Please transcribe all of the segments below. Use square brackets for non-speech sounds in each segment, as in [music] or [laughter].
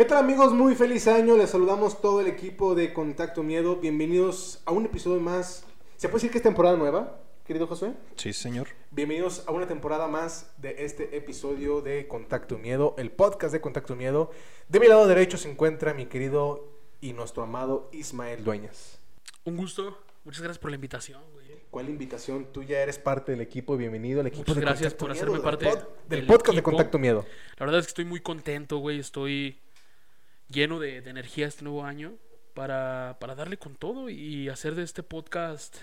¿Qué tal amigos? Muy feliz año. Les saludamos todo el equipo de Contacto Miedo. Bienvenidos a un episodio más. ¿Se puede decir que es temporada nueva, querido Josué? Sí, señor. Bienvenidos a una temporada más de este episodio de Contacto Miedo, el podcast de Contacto Miedo. De mi lado derecho se encuentra mi querido y nuestro amado Ismael Dueñas. Un gusto. Muchas gracias por la invitación, güey. ¿Cuál invitación? Tú ya eres parte del equipo. Bienvenido al equipo Muchas de gracias Contacto por Miedo, hacerme del parte pod- del del podcast de. Contacto Miedo. La verdad es que estoy muy contento, güey. Estoy lleno de, de energía este nuevo año para, para darle con todo y hacer de este podcast.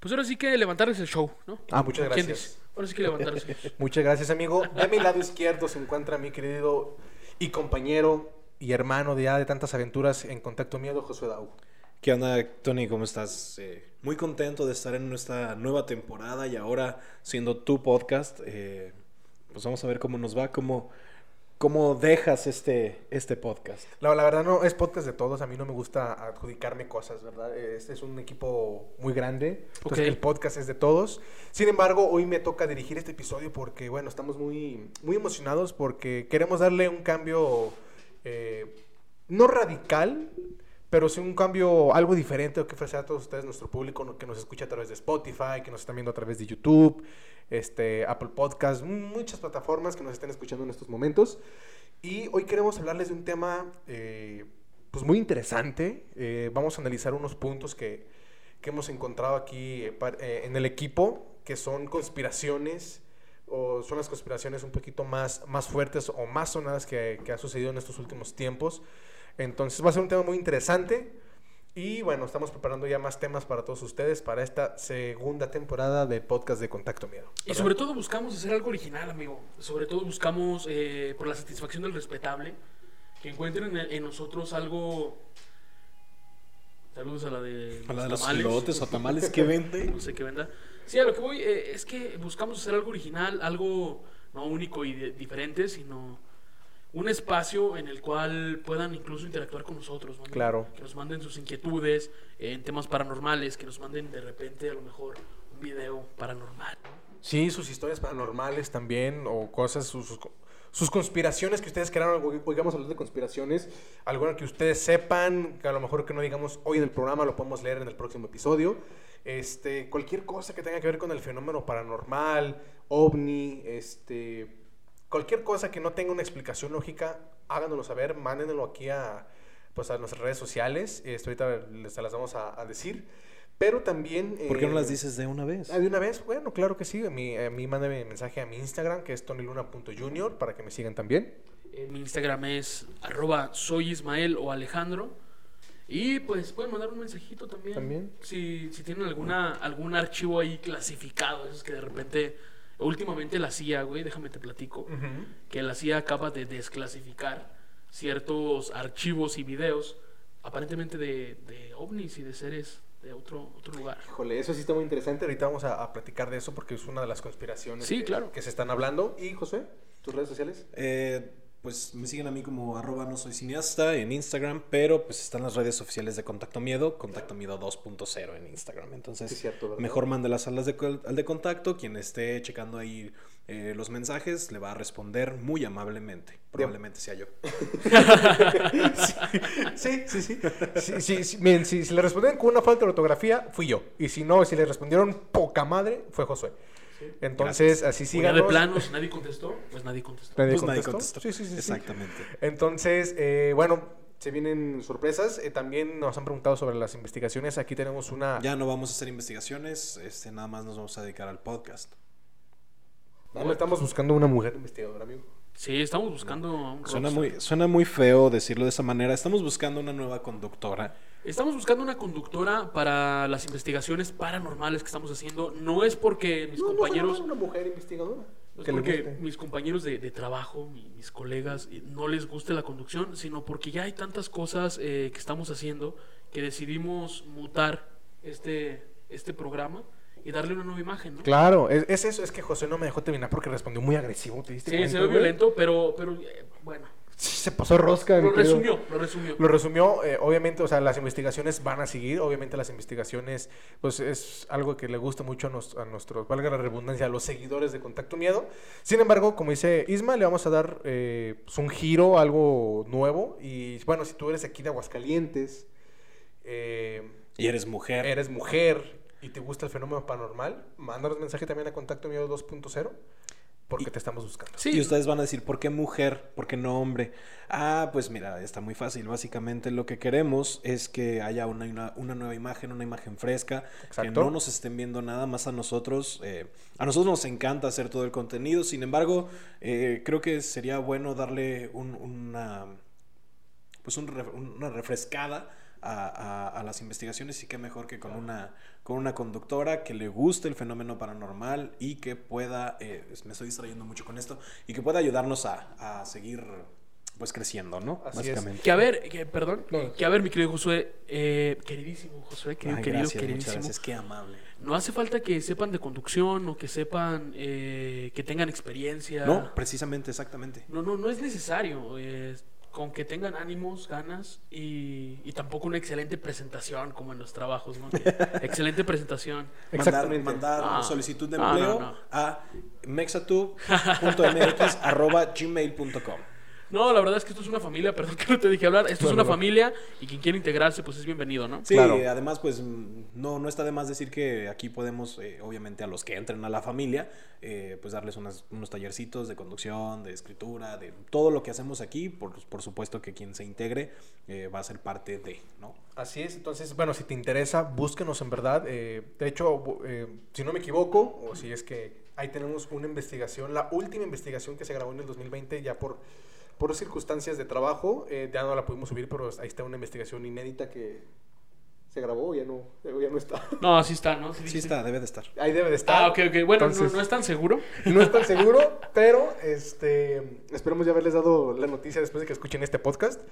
Pues ahora sí que levantarles el show, ¿no? Ah, muchas ¿Quién gracias. dice? Ahora sí que levantarles. [laughs] Muchas gracias, amigo. De mi lado izquierdo se encuentra mi querido y compañero y hermano de ya de tantas aventuras en Contacto Miedo, Josué Dau. ¿Qué onda, Tony? ¿Cómo estás? Eh, muy contento de estar en nuestra nueva temporada y ahora siendo tu podcast. eh, pues vamos a ver cómo nos va, cómo, cómo dejas este, este podcast. La, la verdad no es podcast de todos, a mí no me gusta adjudicarme cosas, ¿verdad? Este es un equipo muy grande, entonces el podcast es de todos. Sin embargo, hoy me toca dirigir este episodio porque, bueno, estamos muy, muy emocionados porque queremos darle un cambio, eh, no radical, pero sí un cambio algo diferente que ofrecer a todos ustedes, nuestro público que nos escucha a través de Spotify, que nos están viendo a través de YouTube, este, Apple Podcast, muchas plataformas que nos estén escuchando en estos momentos. Y hoy queremos hablarles de un tema eh, pues muy interesante. Eh, vamos a analizar unos puntos que, que hemos encontrado aquí eh, eh, en el equipo, que son conspiraciones, o son las conspiraciones un poquito más, más fuertes o más sonadas que, que ha sucedido en estos últimos tiempos. Entonces va a ser un tema muy interesante. Y bueno, estamos preparando ya más temas para todos ustedes para esta segunda temporada del podcast de Contacto Miedo. Y sobre todo buscamos hacer algo original, amigo. Sobre todo buscamos, eh, por la satisfacción del respetable, que encuentren en, en nosotros algo... Saludos a la de, A la de los elotes o tamales que vende. [laughs] no sé qué venda. Sí, a lo que voy eh, es que buscamos hacer algo original, algo no único y de- diferente, sino un espacio en el cual puedan incluso interactuar con nosotros. ¿no? Claro. Que nos manden sus inquietudes en temas paranormales, que nos manden de repente a lo mejor un video paranormal. ¿no? Sí, sus historias paranormales también, o cosas, sus, sus, sus conspiraciones que ustedes quieran, oig- oigamos hablar de conspiraciones, alguna que ustedes sepan, que a lo mejor que no digamos hoy en el programa, lo podemos leer en el próximo episodio. Este, cualquier cosa que tenga que ver con el fenómeno paranormal, ovni, este, cualquier cosa que no tenga una explicación lógica, háganoslo saber, mándenlo aquí a, pues, a nuestras redes sociales, este, ahorita les las vamos a, a decir. Pero también... ¿Por qué no eh, las dices de una vez? Ah, ¿De una vez? Bueno, claro que sí. A mí, a mí mándame mensaje a mi Instagram, que es tonyluna.junior, para que me sigan también. Eh, mi Instagram es arroba soy Ismael o Alejandro. Y pues pueden mandar un mensajito también. También. Si, si tienen alguna, algún archivo ahí clasificado, esos que de repente, últimamente la CIA, güey, déjame te platico, que la CIA acaba de desclasificar ciertos archivos y videos, aparentemente de, de ovnis y de seres de otro, otro lugar. Híjole, eso sí está muy interesante. Ahorita vamos a, a platicar de eso porque es una de las conspiraciones Sí, que, claro. que se están hablando. Y José, tus redes sociales. Eh, pues me siguen a mí como arroba no soy cineasta en Instagram, pero pues están las redes oficiales de Contacto Miedo, Contacto Miedo 2.0 en Instagram. Entonces, Sí, cierto, ¿verdad? mejor mándelas a las de, al de contacto. Quien esté checando ahí eh, los mensajes le va a responder muy amablemente. Probablemente sea yo. [laughs] Sí, sí, sí. sí, sí, sí. Miren, si, si le respondieron con una falta de ortografía, fui yo. Y si no, si le respondieron poca madre, fue Josué. Entonces, así O ya síganos. de plano, si nadie contestó, pues nadie contestó. ¿Nadie Pues nadie contestó? sí, sí, sí. Exactamente. Entonces, eh, bueno, se vienen sorpresas. Eh, también nos han preguntado sobre las investigaciones. Aquí tenemos una... Ya no vamos a hacer investigaciones, este, nada más nos vamos a dedicar al podcast. No, estamos buscando una mujer investigadora, amigo. Sí, estamos buscando a un Suena muy, suena muy feo decirlo de esa manera. Estamos buscando una nueva conductora. Estamos buscando una conductora para las investigaciones paranormales que estamos haciendo. No es porque mis No, no, compañeros, no, una mujer investigadora. no es porque mis compañeros de, de trabajo, mi- mis colegas, eh, no les guste la conducción, sino porque ya hay tantas cosas eh, que estamos haciendo que decidimos mutar este, este programa y darle una nueva imagen, ¿no? Claro, es, es eso. Es que José no me dejó terminar porque respondió muy agresivo. ¿Te diste Sí, cuenta, se ve güey? violento, pero, pero eh, bueno, Sí, se pasó rosca. Lo resumió, lo resumió. Lo resumió, eh, obviamente, o sea, las investigaciones van a seguir, obviamente las investigaciones, pues es algo que le gusta mucho a, nos- a nuestros, valga la redundancia, a los seguidores de Contacto Miedo. Sin embargo, como dice Isma, le vamos a dar eh, pues, un giro, algo nuevo. Y bueno, si tú eres aquí de Aguascalientes, eh, Y eres mujer. eres mujer y te gusta el fenómeno paranormal, mándanos mensaje también a Contacto Miedo 2.0 porque Y- te estamos buscando. Sí. Y ustedes van a decir, ¿por qué mujer? ¿Por qué no hombre? Ah, pues mira, está muy fácil. Básicamente lo que queremos es que haya una, una, una nueva imagen, una imagen fresca, que Exacto. no nos estén viendo nada más a nosotros. eh, a nosotros nos encanta hacer todo el contenido, sin embargo, eh, creo que sería bueno darle un- una, pues un una refrescada a, a- a las investigaciones y qué mejor que con una, con una conductora que le guste el fenómeno paranormal y que pueda, eh, me estoy distrayendo mucho con esto, y que pueda ayudarnos a, a seguir pues creciendo, ¿no? Así es. Básicamente. Que a ver, que, perdón, No. que a ver, mi querido Josué, eh, queridísimo Josué, querido, Ay, querido, gracias, queridísimo. gracias, qué amable. No hace falta que sepan de conducción o que sepan eh, que tengan experiencia. No, precisamente, exactamente. No, no, no es necesario. eh, con que tengan ánimos, ganas y, y tampoco una excelente presentación como en los trabajos, ¿no? Que- [laughs] excelente presentación. Mandar, mandar Ah. solicitud de No, no, empleo no. a mexatube.mx arroba gmail.com. No, la verdad es que esto es una familia, [laughs] perdón que no te dije hablar. Esto es una familia y quien quiera integrarse, pues es bienvenido, ¿no? Sí, Claro. además, pues mm, no, no está de más decir que aquí podemos, eh, obviamente, a los que entren a la familia, eh, pues darles unas- unos tallercitos de conducción, de escritura, de todo lo que hacemos aquí. Por, por supuesto que quien se integre eh, va a ser parte de, ¿no? Así es, entonces, bueno, si te interesa, búsquenos en verdad. eh, de hecho, eh, si no me equivoco, o si es que ahí tenemos una investigación, la última investigación que se grabó en el 2020, ya por, por circunstancias de trabajo, eh, ya no la pudimos subir, pero ahí está una investigación inédita que se grabó, ya no, ya no está. No, así está, ¿no? Sí dijiste. está, debe de estar. Ahí debe de estar. Ah, ok, ok. Bueno, no- Entonces- no, es tan seguro. [laughs] No estoy seguro, [laughs] pero este, esperemos ya haberles dado la noticia después de que escuchen este podcast.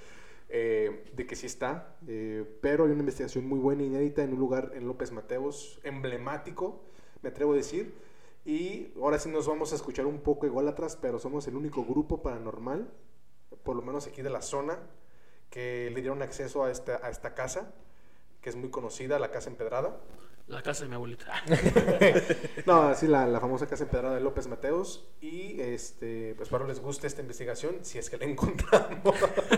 eh, de que sí está, eh, pero hay una investigación muy buena, inédita, en un lugar en López Mateos, emblemático, me atrevo a decir. Y ahora sí nos vamos a escuchar un poco igual atrás, pero somos el único grupo paranormal, por lo menos aquí de la zona, que le dieron acceso a esta, a esta casa, que es muy conocida, la Casa Empedrada. La casa de mi abuelita. [laughs] No, sí, la, la famosa casa empedrada de López Mateos. Y este, pues para les guste esta investigación, si es que la [laughs] encontramos.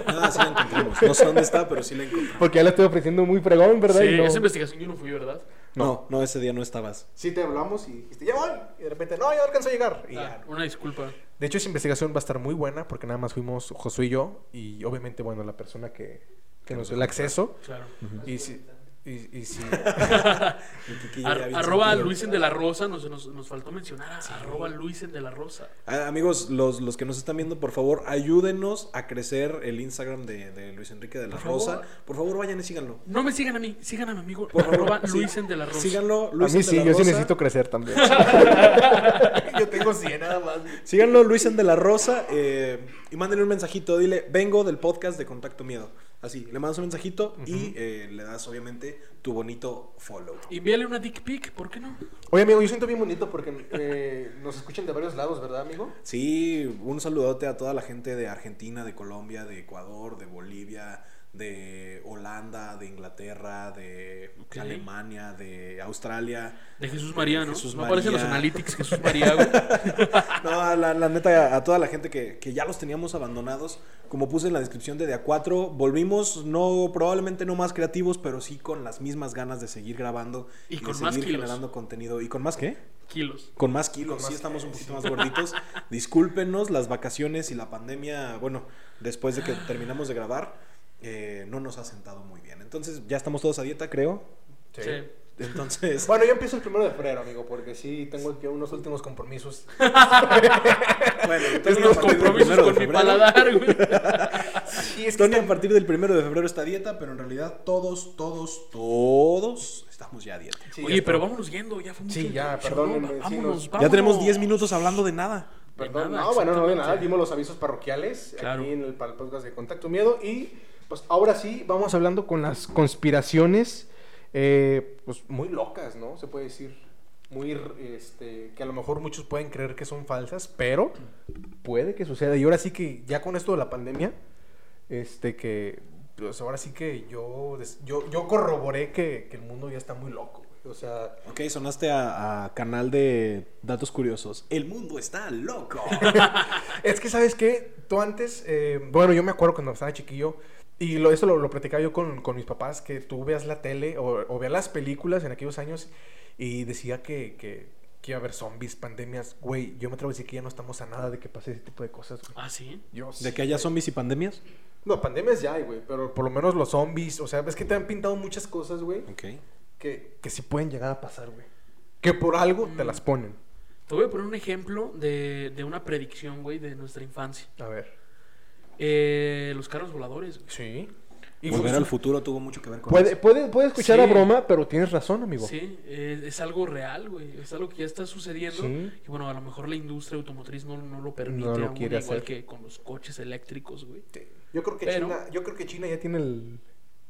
Ah, sí la encontramos. No sé dónde está, pero sí la encontramos. Porque ya la estoy ofreciendo muy fregón, ¿verdad? Sí, no- esa investigación yo no fui, ¿verdad? No, no, ese día no estabas. Sí te hablamos y dijiste, ya voy. Y de repente, no, ya no alcanzo a llegar. Y Ah, ya. una disculpa. De hecho, esa investigación va a estar muy buena porque nada más fuimos Josué y yo. Y obviamente, bueno, la persona que, que nos dio el acceso. Claro. Y si... Y, y [laughs] Ar- había arroba sentido. Luisen de la Rosa, nos, nos, nos faltó mencionar a arroba Luisen de la Rosa. Ah, amigos, los, los que nos están viendo, por favor, ayúdenos a crecer el Instagram de, de Luis Enrique de la Por Rosa. favor. Por favor, vayan y síganlo. No me sigan a mí, sigan a mi amigo Por favor, arroba sí. Luisen de la Rosa. Síganlo, a Luis mí de sí, la yo sí Rosa. necesito crecer también. [laughs] yo tengo 100 nada más. Síganlo, Luisen de la Rosa. eh, y mándenle un mensajito. Dile, vengo del podcast de Contacto Miedo. Así, le mandas un mensajito y eh, le das, obviamente, tu bonito follow. Envíale una dick pic, ¿por qué no? Oye, amigo, yo siento bien bonito porque eh, nos escuchan de varios lados, ¿verdad, amigo? Sí, un saludote a toda la gente de Argentina, de Colombia, de Ecuador, de Bolivia, de Holanda, de Inglaterra, de. Alemania, de Australia. De Jesús María, ¿no? Jesús no aparecen los María. analytics Jesús María, güey. [laughs] No, la, la neta, a toda la gente que, que ya los teníamos abandonados, como puse en la descripción de Día 4, volvimos, no, probablemente no más creativos, pero sí con las mismas ganas de seguir grabando Y de con más seguir kilos. generando contenido. ¿Y con más qué? Kilos. Con más kilos, Con más sí estamos un poquito más gorditos. [laughs] Discúlpenos, las vacaciones y la pandemia, bueno, después de que terminamos de grabar, eh, no nos ha sentado muy bien. Entonces, ya estamos todos a dieta, creo. Sí. Entonces, Bueno, yo empiezo el primero de febrero, amigo, porque sí tengo aquí unos últimos compromisos. [laughs] bueno, Tengo Tony unos a partir del compromisos primero de con mi febrero- paladar, güey. Sí, es que Tony está- a partir del primero de febrero está a dieta, pero en realidad todos, todos, todos estamos ya a dieta. Sí, Oye, pero vámonos yendo, ya fue mucho. Sí, ya, perdónenme, ¿no? sí, Vámonos, nos- vámonos. Ya tenemos 10 minutos hablando de nada. Perdón, nada, no, bueno, no de nada. Dimos los avisos parroquiales Claro. aquí en el, para el podcast de Contacto Miedo. Y pues ahora sí, vamos hablando con las conspiraciones, eh, pues muy locas, ¿no? Se puede decir. muy, este, que a lo mejor muchos pueden creer que son falsas, pero puede que suceda. Y ahora sí que, ya con esto de la pandemia, este, que, pues ahora sí que yo, yo, yo corroboré que, que el mundo ya está muy loco. O sea, Ok, sonaste a, a canal de datos curiosos. El mundo está loco. [laughs] Es que, ¿sabes qué? Tú antes, eh, bueno, yo me acuerdo cuando estaba chiquillo, y lo, eso lo, lo platicaba yo con, con mis papás, que tú veas la tele o, o veas las películas en aquellos años y decía que, que, que iba a haber zombies, pandemias. Güey, yo me atrevo a decir que ya no estamos a nada de que pase ese tipo de cosas, güey. Ah, sí. Yo ¿De sí, que haya güey. zombies y pandemias? No, pandemias ya hay, güey, pero por lo menos los zombies, o sea, es que te han pintado muchas cosas, güey, Ok. que, que sí pueden llegar a pasar, güey. Que por algo te las ponen. Te voy a poner un ejemplo de, de una predicción, güey, de nuestra infancia. A ver. Eh, los carros voladores, güey. Sí. Y Volver fu- al futuro tuvo mucho que ver con Puede, eso. puede, puede escuchar Sí. a broma, pero tienes razón, amigo. Sí, es, es algo real, güey. Es algo que ya está sucediendo. Sí. Y bueno, a lo mejor la industria automotriz no, no lo permite No lo aún, quiere igual hacer. que con los coches eléctricos, güey. Sí. Yo creo que Pero- China, yo creo que China ya tiene el,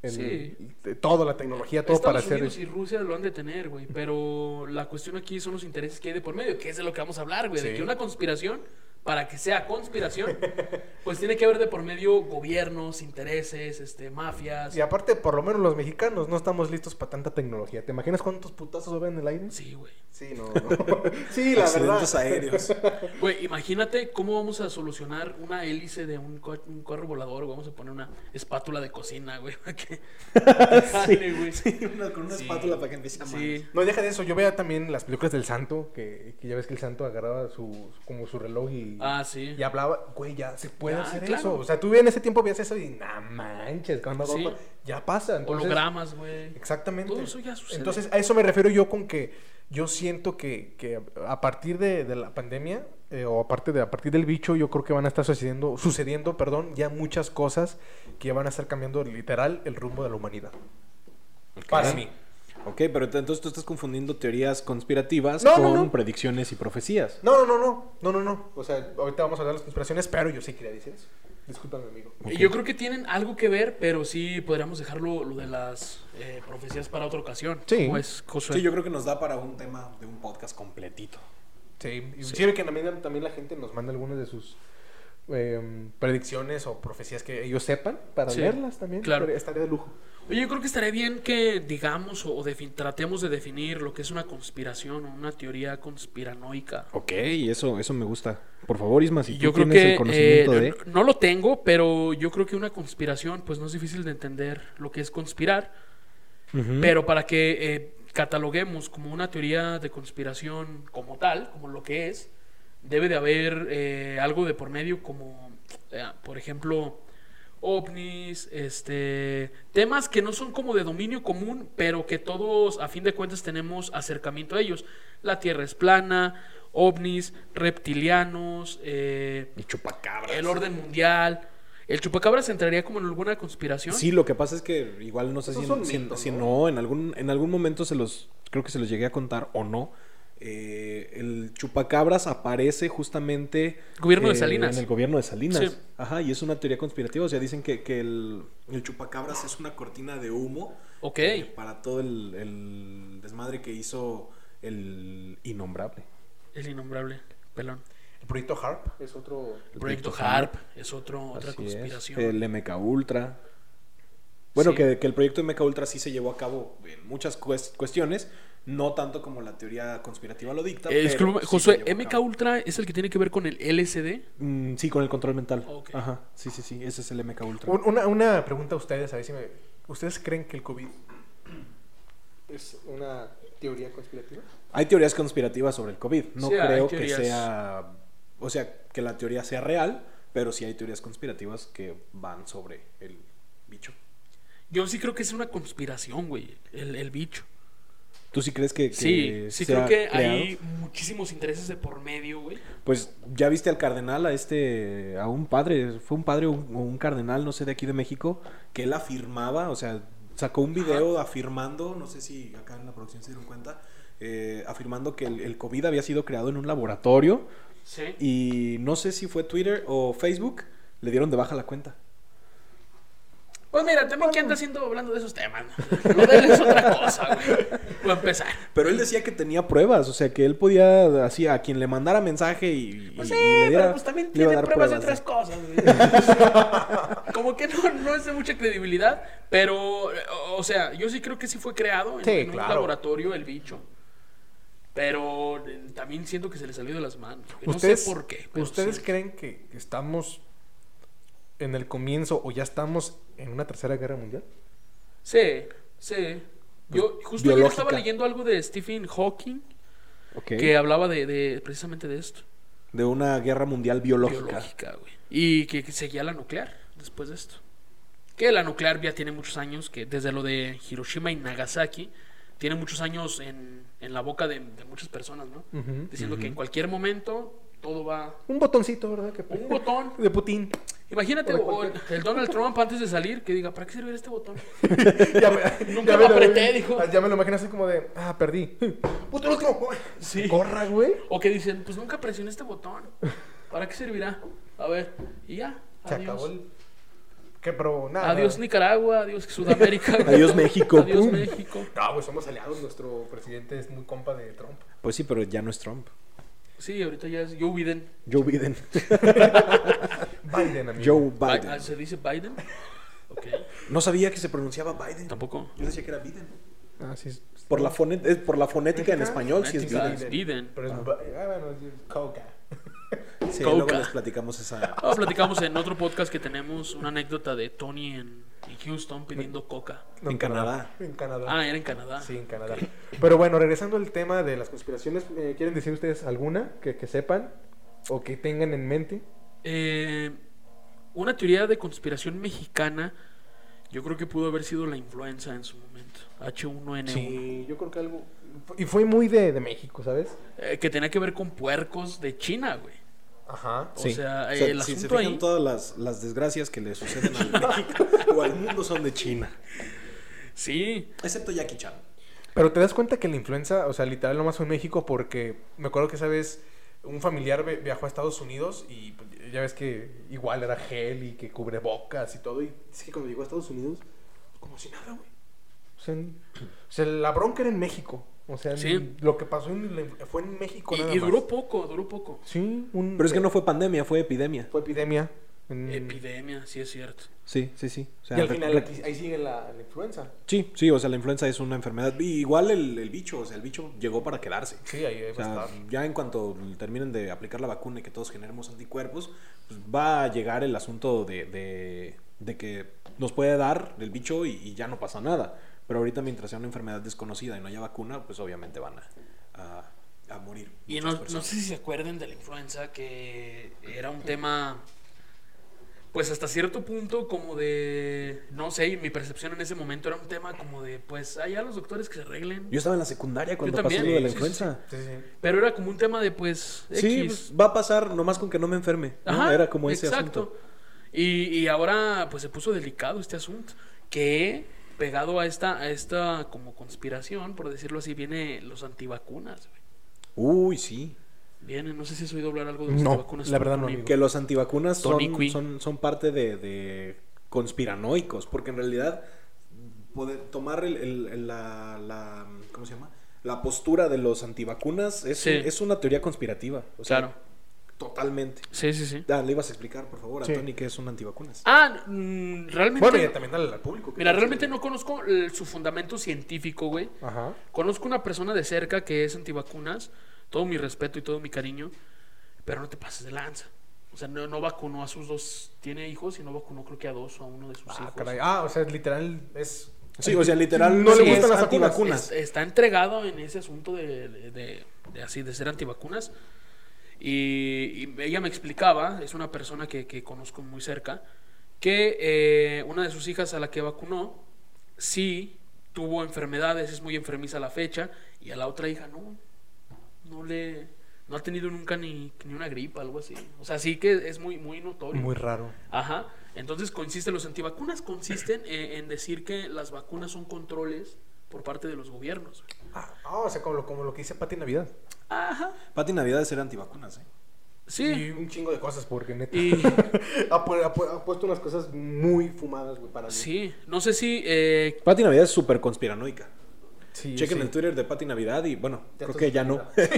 el- Sí. de toda la tecnología, todo Estados para hacer. Unidos y Rusia lo han de tener, güey. Pero la cuestión aquí son los intereses que hay de por medio, que es de lo que vamos a hablar, güey. De Sí. que una conspiración, para que sea conspiración, [laughs] pues tiene que haber de por medio gobiernos, intereses, este, mafias. Y aparte, por lo menos los mexicanos no estamos listos para tanta tecnología. ¿Te imaginas cuántos putazos haber en el aire? Sí, güey. Sí, no. no. [laughs] sí, la verdad. Accidentes aéreos. [laughs] Güey, imagínate cómo vamos a solucionar una hélice de un, co- un carro volador. Vamos a poner una espátula de cocina, güey. para que- güey. Una- con una Sí. espátula para que empiece a Sí. No, deja de eso. Yo veía también las películas del santo, que, que ya ves que el santo agarraba su, como su reloj y, Ah, sí. y hablaba. Güey, ya se puede Ya, hacer claro. eso. O sea, tú en ese tiempo veías eso y, nah manches, cuando Sí. ya pasa. Entonces, Hologramas, güey. Exactamente. Todo eso ya sucede. Entonces, a eso me refiero yo con que yo siento que, que a partir de, de la pandemia, eh, o aparte de, a partir del bicho, yo creo que van a estar sucediendo, sucediendo, perdón, ya muchas cosas que van a estar cambiando literal el rumbo de la humanidad. Para mí. Ok, pero entonces tú estás confundiendo teorías conspirativas No, con no, no. predicciones y profecías. No, no, no, no, no, no, no. O sea, ahorita vamos a hablar de las conspiraciones, pero yo sí quería decir eso. Discúlpame, amigo. Yo creo que tienen algo que ver, pero sí podríamos dejarlo lo de las eh, profecías para otra ocasión. Sí. ¿Cómo es, Josué? Sí, yo creo que nos da para un tema de un podcast completito. Sí, y sirve que también, también la gente nos manda algunas de sus eh, predicciones o profecías que ellos sepan para Sí, leerlas también. claro. Estaría- de lujo. Oye, yo creo que estaría bien que digamos o, tratemos de definir lo que es una conspiración o una teoría conspiranoica. Ok, eso, eso me gusta. Por favor, Isma, si Y tú yo creo tienes que el conocimiento eh, de... no lo tengo, pero yo creo que una conspiración, pues no es difícil de entender lo que es conspirar, pero para que eh, cataloguemos como una teoría de conspiración como tal, como lo que es, debe de haber eh, algo de por medio como, eh, por ejemplo, ovnis, este, temas que no son como de dominio común, pero que todos a fin de cuentas tenemos acercamiento a ellos. La Tierra es plana, ovnis, reptilianos, eh, Y chupacabras. el orden mundial. ¿El chupacabras entraría como en alguna conspiración? Sí, lo que pasa es que igual no sé si, son si- ¿no? no, en algún, en algún momento se los, creo que se los llegué a contar o no. Eh, el chupacabras aparece justamente Gobierno de eh, Salinas. En el gobierno de Salinas. Sí. Ajá, y es una teoría conspirativa. O sea, dicen que, que el, el chupacabras es una cortina de humo Ok. eh, para todo el, el desmadre que hizo el innombrable. El innombrable, pelón. El proyecto HARP es otro. El proyecto proyecto HARP es otro, otra Así es. conspiración. El MK Ultra. Bueno, Sí. que, que el proyecto MK Ultra sí se llevó a cabo en muchas cues- cuestiones, no tanto como la teoría conspirativa lo dicta. Eh, pero sí Josué, MK. Ultra es el que tiene que ver con el LSD. Mm, sí, con el control mental. Ok. Ajá, sí, sí, sí, ese es el MK Ultra. Un- Una, una pregunta a ustedes, a ver si me. ¿Ustedes creen que el COVID es una teoría conspirativa? Hay teorías conspirativas sobre el COVID. No Sí, creo que sea, o sea, que la teoría sea real, pero sí hay teorías conspirativas que van sobre el bicho. Yo sí creo que es una conspiración, güey, el, el bicho. ¿Tú sí crees que, que Sí, sí creo que creado? hay muchísimos intereses de por medio, güey. Pues ya viste al cardenal, a este, a un padre, fue un padre o un, o un cardenal, no sé, de aquí de México, que él afirmaba, o sea, sacó un video afirmando, no sé si acá en la producción se dieron cuenta, eh, afirmando que el, el COVID había sido creado en un laboratorio Sí. y no sé si fue Twitter o Facebook, le dieron de baja la cuenta. Pues mira, también que anda haciendo hablando de esos temas. ¿no? Lo de él es otra cosa, güey. Voy a empezar. Pero él decía que tenía pruebas, o sea, que él podía, así, a quien le mandara mensaje y, Pues sí, y le diera- pero pues también tiene dar pruebas de otras cosas. güey. [laughs] Como que no, no es de mucha credibilidad, pero, o sea, yo sí creo que sí fue creado en, Sí, en un laboratorio el bicho. Pero eh, también siento que se le salió de las manos. No ¿Ustedes, sé por qué. ¿ustedes sí. creen que estamos en el comienzo o ya estamos en una tercera guerra mundial? Sí, sí. Yo justo ayer estaba leyendo algo de Stephen Hawking que hablaba de, de precisamente de esto. De una guerra mundial biológica. biológica, güey. Y que, que seguía la nuclear después de esto. Que la nuclear ya tiene muchos años, que desde lo de Hiroshima y Nagasaki, tiene muchos años en, en la boca de, de muchas personas, ¿no? Diciendo que en cualquier momento todo va... Un botoncito, ¿verdad? Que- Un botón. de Putin. Imagínate, O el, Donald Trump antes de salir, que diga, ¿para qué sirve este botón? [laughs] ya me, [laughs] Nunca ya lo apreté, dijo. Ya me lo imagino así como de, ah, perdí. [laughs] Puto último. Sí. Corra, güey. O que dicen, pues nunca presioné este botón. ¿Para qué servirá? A ver, y ya. Se Adiós. acabó el. ¿Qué, pero nada. Adiós Nicaragua, adiós Sudamérica. Adiós, México, Adiós pum. México. No, güey, somos aliados. Nuestro presidente es muy compa de Trump. Pues sí, pero ya no es Trump. Sí, ahorita ya es Joe Biden. Joe Biden. [laughs] Biden, amigo. Joe Bi- Biden. ah, ¿Se dice Biden? Ok. No sabía que se pronunciaba Biden. Tampoco. Yo decía que era Biden. Ah, sí. es- Por la, eh, por la fonética en español, sí es. Biden. Biden. Pero es. Ah. Ah, bueno, es Coca. Sí, Coca. luego les platicamos esa. Ah, platicamos en otro podcast que tenemos una anécdota de Tony en, en Houston pidiendo coca. No, En Canadá. En Canadá. Ah, era en Canadá. Sí, en Canadá. Pero bueno, regresando al tema de las conspiraciones, eh, ¿quieren decir ustedes alguna que, que sepan o que tengan en mente? Eh, una teoría de conspiración mexicana, yo creo que pudo haber sido la influenza en su momento. H1N1. Sí, yo creo que algo. Y fue muy de, de México, ¿sabes? Eh, que tenía que ver con puercos de China, güey. Ajá. O sea, O sea, el si se asunto fijan, ahí- todas las, las desgracias que le suceden a México [laughs] o al mundo son de China. Sí. Excepto Jackie Chan. Pero te das cuenta que la influenza, o sea, literal nomás fue en México porque me acuerdo que esa vez un familiar vi- viajó a Estados Unidos y pues, ya ves que igual era gel y que cubre bocas y todo. Y es que cuando llegó a Estados Unidos, como si nada, güey. O sea, en- o sea, la bronca era en México. O sea, Sí. lo que pasó en la- fue en México Y, nada y más. duró poco, duró poco. Sí, un, Pero es que no fue pandemia, fue epidemia. fue epidemia. en- Epidemia, sí es cierto. Sí, sí, sí. O sea, y al final ahí sigue la, la influenza. Sí, sí, o sea, la influenza es una enfermedad. Y igual el, el bicho, o sea, el bicho llegó para quedarse. Sí, ahí O va a sea, estar. ya en cuanto terminen de aplicar la vacuna y que todos generemos anticuerpos, pues va a llegar el asunto de, de- de que nos puede dar el bicho y, y ya no pasa nada. Pero ahorita mientras sea una enfermedad desconocida y no haya vacuna, pues obviamente van a, a- a morir. Y no, no sé si se acuerdan de la influenza, que era un tema, pues hasta cierto punto como de, no sé, mi percepción en ese momento era un tema como de, pues allá los doctores que se arreglen. Yo estaba en la secundaria cuando también, pasó lo de la sí, influenza. Sí, sí. Pero era como un tema de, pues, Sí, pues, va a pasar nomás con que no me enferme. ¿no? Ajá, Era como ese exacto. asunto. Y, y ahora pues se puso delicado este asunto, que pegado a esta, a esta como conspiración, por decirlo así, viene los antivacunas. güey. Uy, sí. Viene, no sé si has oído hablar algo de los No, antivacunas. la verdad no, amigo. Que los antivacunas son, son, son parte de, de conspiranoicos, porque en realidad poder tomar el, el- el- la, la- ¿cómo se llama? La postura de los antivacunas es, Sí. es una teoría conspirativa. O sea, Claro. Totalmente. Sí, sí, sí. Ah, le ibas a explicar, por favor, a Sí. Tony, qué es un antivacunas. Ah, mm, realmente. Bueno, y también al, al público. Mira, realmente no conozco el- su fundamento científico, güey. Ajá. Conozco una persona de cerca que es antivacunas. Todo mi respeto y todo mi cariño. Pero no te pases de lanza. O sea, no, no vacunó a sus dos. Tiene hijos y no vacunó, creo que a dos o a uno de sus Ah, hijos. caray. Ah, o sea, literal es. Sí, o sea, literal No le sí gustan es las vacunas. antivacunas. Es- está entregado en ese asunto de, de- de- de así de ser antivacunas y, y ella me explicaba es una persona que, que conozco muy cerca que eh, una de sus hijas a la que vacunó sí tuvo enfermedades es muy enfermiza a la fecha y a la otra hija no no le no ha tenido nunca ni, ni una gripa algo así o sea sí que es muy muy notorio Muy raro. Ajá. Entonces consiste, los antivacunas consisten en, en decir que las vacunas son controles por parte de los gobiernos. Ah, o sea, como lo, como lo que dice Pati Navidad. Ajá. Pati Navidad es ser antivacunas, ¿eh? Sí. Y un chingo de cosas, porque neta. Y [laughs] ha, pu- ha pu- ha puesto unas cosas muy fumadas, güey, para mí. sí, no sé si eh, Pati Navidad es súper conspiranoica. Sí, Chequen sí. el Twitter de Pati Navidad y bueno, Ya creo que ya no. [laughs] Creo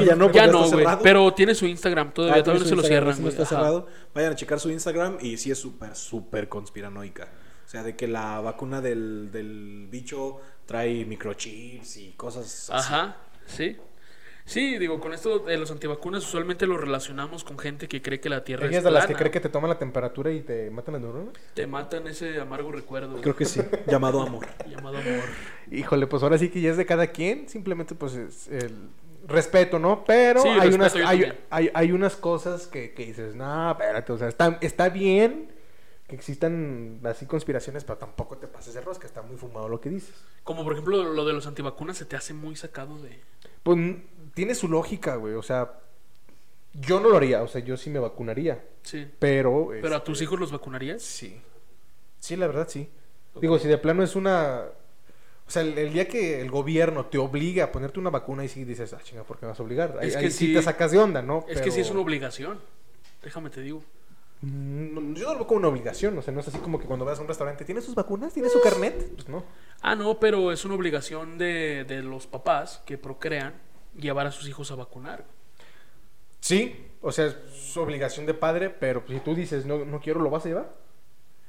que ya no, ya no, güey. Pero tiene su Instagram todavía, Ah, todavía no se lo cierran, güey. está Ajá. cerrado. Vayan a checar su Instagram y sí es súper, súper conspiranoica. O sea, de que la vacuna del, del bicho trae microchips y cosas así. Ajá, sí. Sí, digo, con esto de los antivacunas usualmente lo relacionamos con gente que cree que la Tierra ¿Eres es de las que plana. cree que te toman la temperatura y te matan las neuronas? Te matan ese amargo recuerdo Creo que sí. Llamado amor. llamado amor. Híjole, pues ahora sí que ya es de cada quien, simplemente pues es el respeto, ¿no? Pero Sí, hay, respeto, unas, hay, hay, hay unas cosas que, que dices, no, espérate, o sea, está, está bien que existan así conspiraciones, pero tampoco te pases de rosca, está muy fumado lo que dices. Como por ejemplo lo de los antivacunas se te hace muy sacado de... Pues tiene su lógica, güey, o sea, yo no lo haría, o sea, yo sí me vacunaría, Sí. pero... ¿Pero a este, tus hijos los vacunarías? Sí. Sí, la verdad, sí. Digo, si de plano es una... O sea, el, el día que el gobierno te obliga a ponerte una vacuna y sí dices, ah, chinga, ¿por qué me vas a obligar? Ahí, Es que ahí sí sí- te sacas de onda, ¿no? Es que sí es una obligación. Déjame te digo. Mm, Yo no lo veo como una obligación, o sea, no es así como que cuando vas a un restaurante, ¿tiene sus vacunas? ¿Tiene su carnet? Pues no. Ah, no, pero es una obligación de, de los papás que procrean llevar a sus hijos a vacunar. Sí, o sea, es su obligación de padre, pero si tú dices, no, no quiero, ¿lo vas a llevar?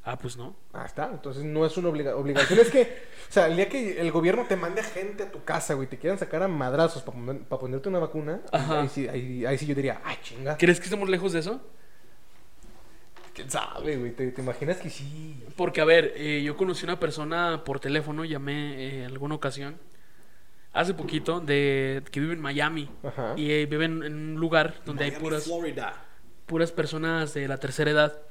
Ah, pues no. Ah, está. Entonces no es una obliga- obligación. es que, o sea, el día que el gobierno te mande gente a tu casa, güey, te quieran sacar a madrazos para ponerte una vacuna, Ajá. ahí sí, ahí, ahí sí yo diría, ay, chinga. ¿Crees que estemos lejos de eso? ¿Quién sabe, güey? ¿Te, te imaginas que sí? Porque, a ver, eh, yo conocí una persona por teléfono, llamé eh, alguna ocasión, hace poquito, de que vive en Miami. Ajá. Y eh, vive en, en un lugar donde hay puras, Florida. puras personas de la tercera edad.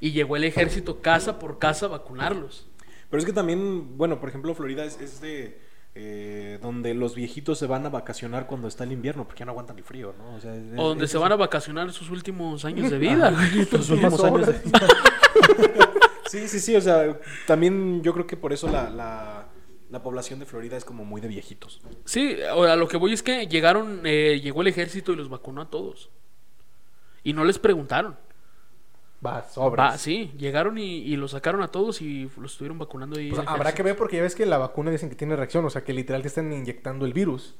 Y llegó el ejército casa por casa a vacunarlos. Pero es que también, bueno, por ejemplo, Florida es, es de eh, donde los viejitos se van a vacacionar cuando está el invierno, porque ya no aguantan el frío, ¿no? O, sea, es- O donde es- se van a vacacionar sus últimos años de [laughs] vida. los [laughs] últimos años. de- horas. [laughs] Sí, sí, sí, o sea, también yo creo que por eso la, la, la población de Florida es como muy de viejitos. Sí, o a lo que voy es que llegaron, eh, llegó el ejército y los vacunó a todos. Y no les preguntaron. Va, sobras. Va, sí, llegaron y, y los sacaron a todos y los estuvieron vacunando ahí. Pues habrá que ver porque ya ves que la vacuna dicen que tiene reacción, o sea, que literal te están inyectando el virus.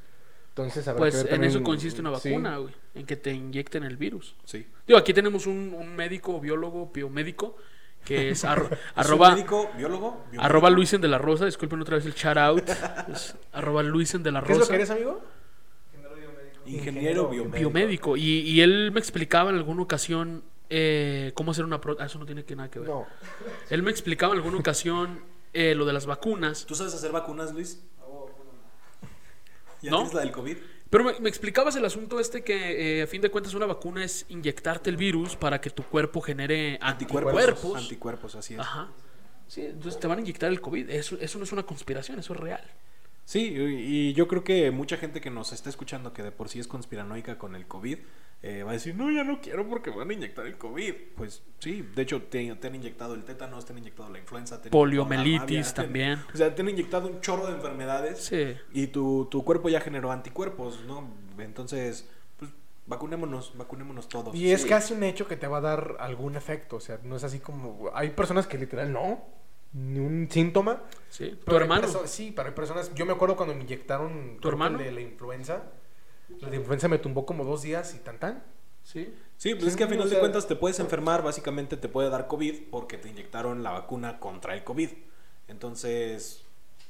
Entonces habrá Pues que ver en también- eso consiste una vacuna, güey. En que te inyecten el virus. Sí. Digo, aquí tenemos un, un médico, biólogo, biomédico, que [laughs] es arro- ¿Es arroba, médico, biólogo? Biomédico. arroba Luisen de la Rosa. Disculpen otra vez el shout out. Es arroba Luisen de la ¿Qué es lo Rosa. que eres, amigo? Ingeniero biomédico. biomédico. Y, y él me explicaba en alguna ocasión eh, cómo hacer una... pro- ah, eso no tiene que nada que ver. No. Él me explicaba en alguna ocasión eh, lo de las vacunas. ¿Tú sabes hacer vacunas, Luis? ¿Ya ¿No? tienes la del COVID? Pero me, me explicabas el asunto este que eh, a fin de cuentas una vacuna es inyectarte el virus para que tu cuerpo genere Anticuerpos. anticuerpos. Anticuerpos, así es. Ajá. Sí, entonces te van a inyectar el COVID. Eso, eso no es una conspiración, eso es real. Sí, y yo creo que mucha gente que nos está escuchando que de por sí es conspiranoica con el COVID eh, va a decir, no, ya no quiero porque me van a inyectar el COVID. Pues sí, de hecho te, te han inyectado el tétanos, te han inyectado la influenza, te han la te- también. o sea, te han inyectado un chorro de enfermedades Sí. y tu, tu cuerpo ya generó anticuerpos, ¿no? Entonces, pues vacunémonos, vacunémonos todos. Y es Sí. casi un hecho que te va a dar algún efecto, o sea, no es así como... Hay personas que literal no, ni un síntoma. Sí. Tu Pero hay hermano. Sí, pero hay personas... Yo me acuerdo cuando me inyectaron... ¿Tu hermano? de la influenza. La de influenza me tumbó como dos días y tan tan. Sí. Sí, pues Sí, es que a final o de cuentas te puedes enfermar, básicamente te puede dar COVID porque te inyectaron la vacuna contra el COVID. Entonces,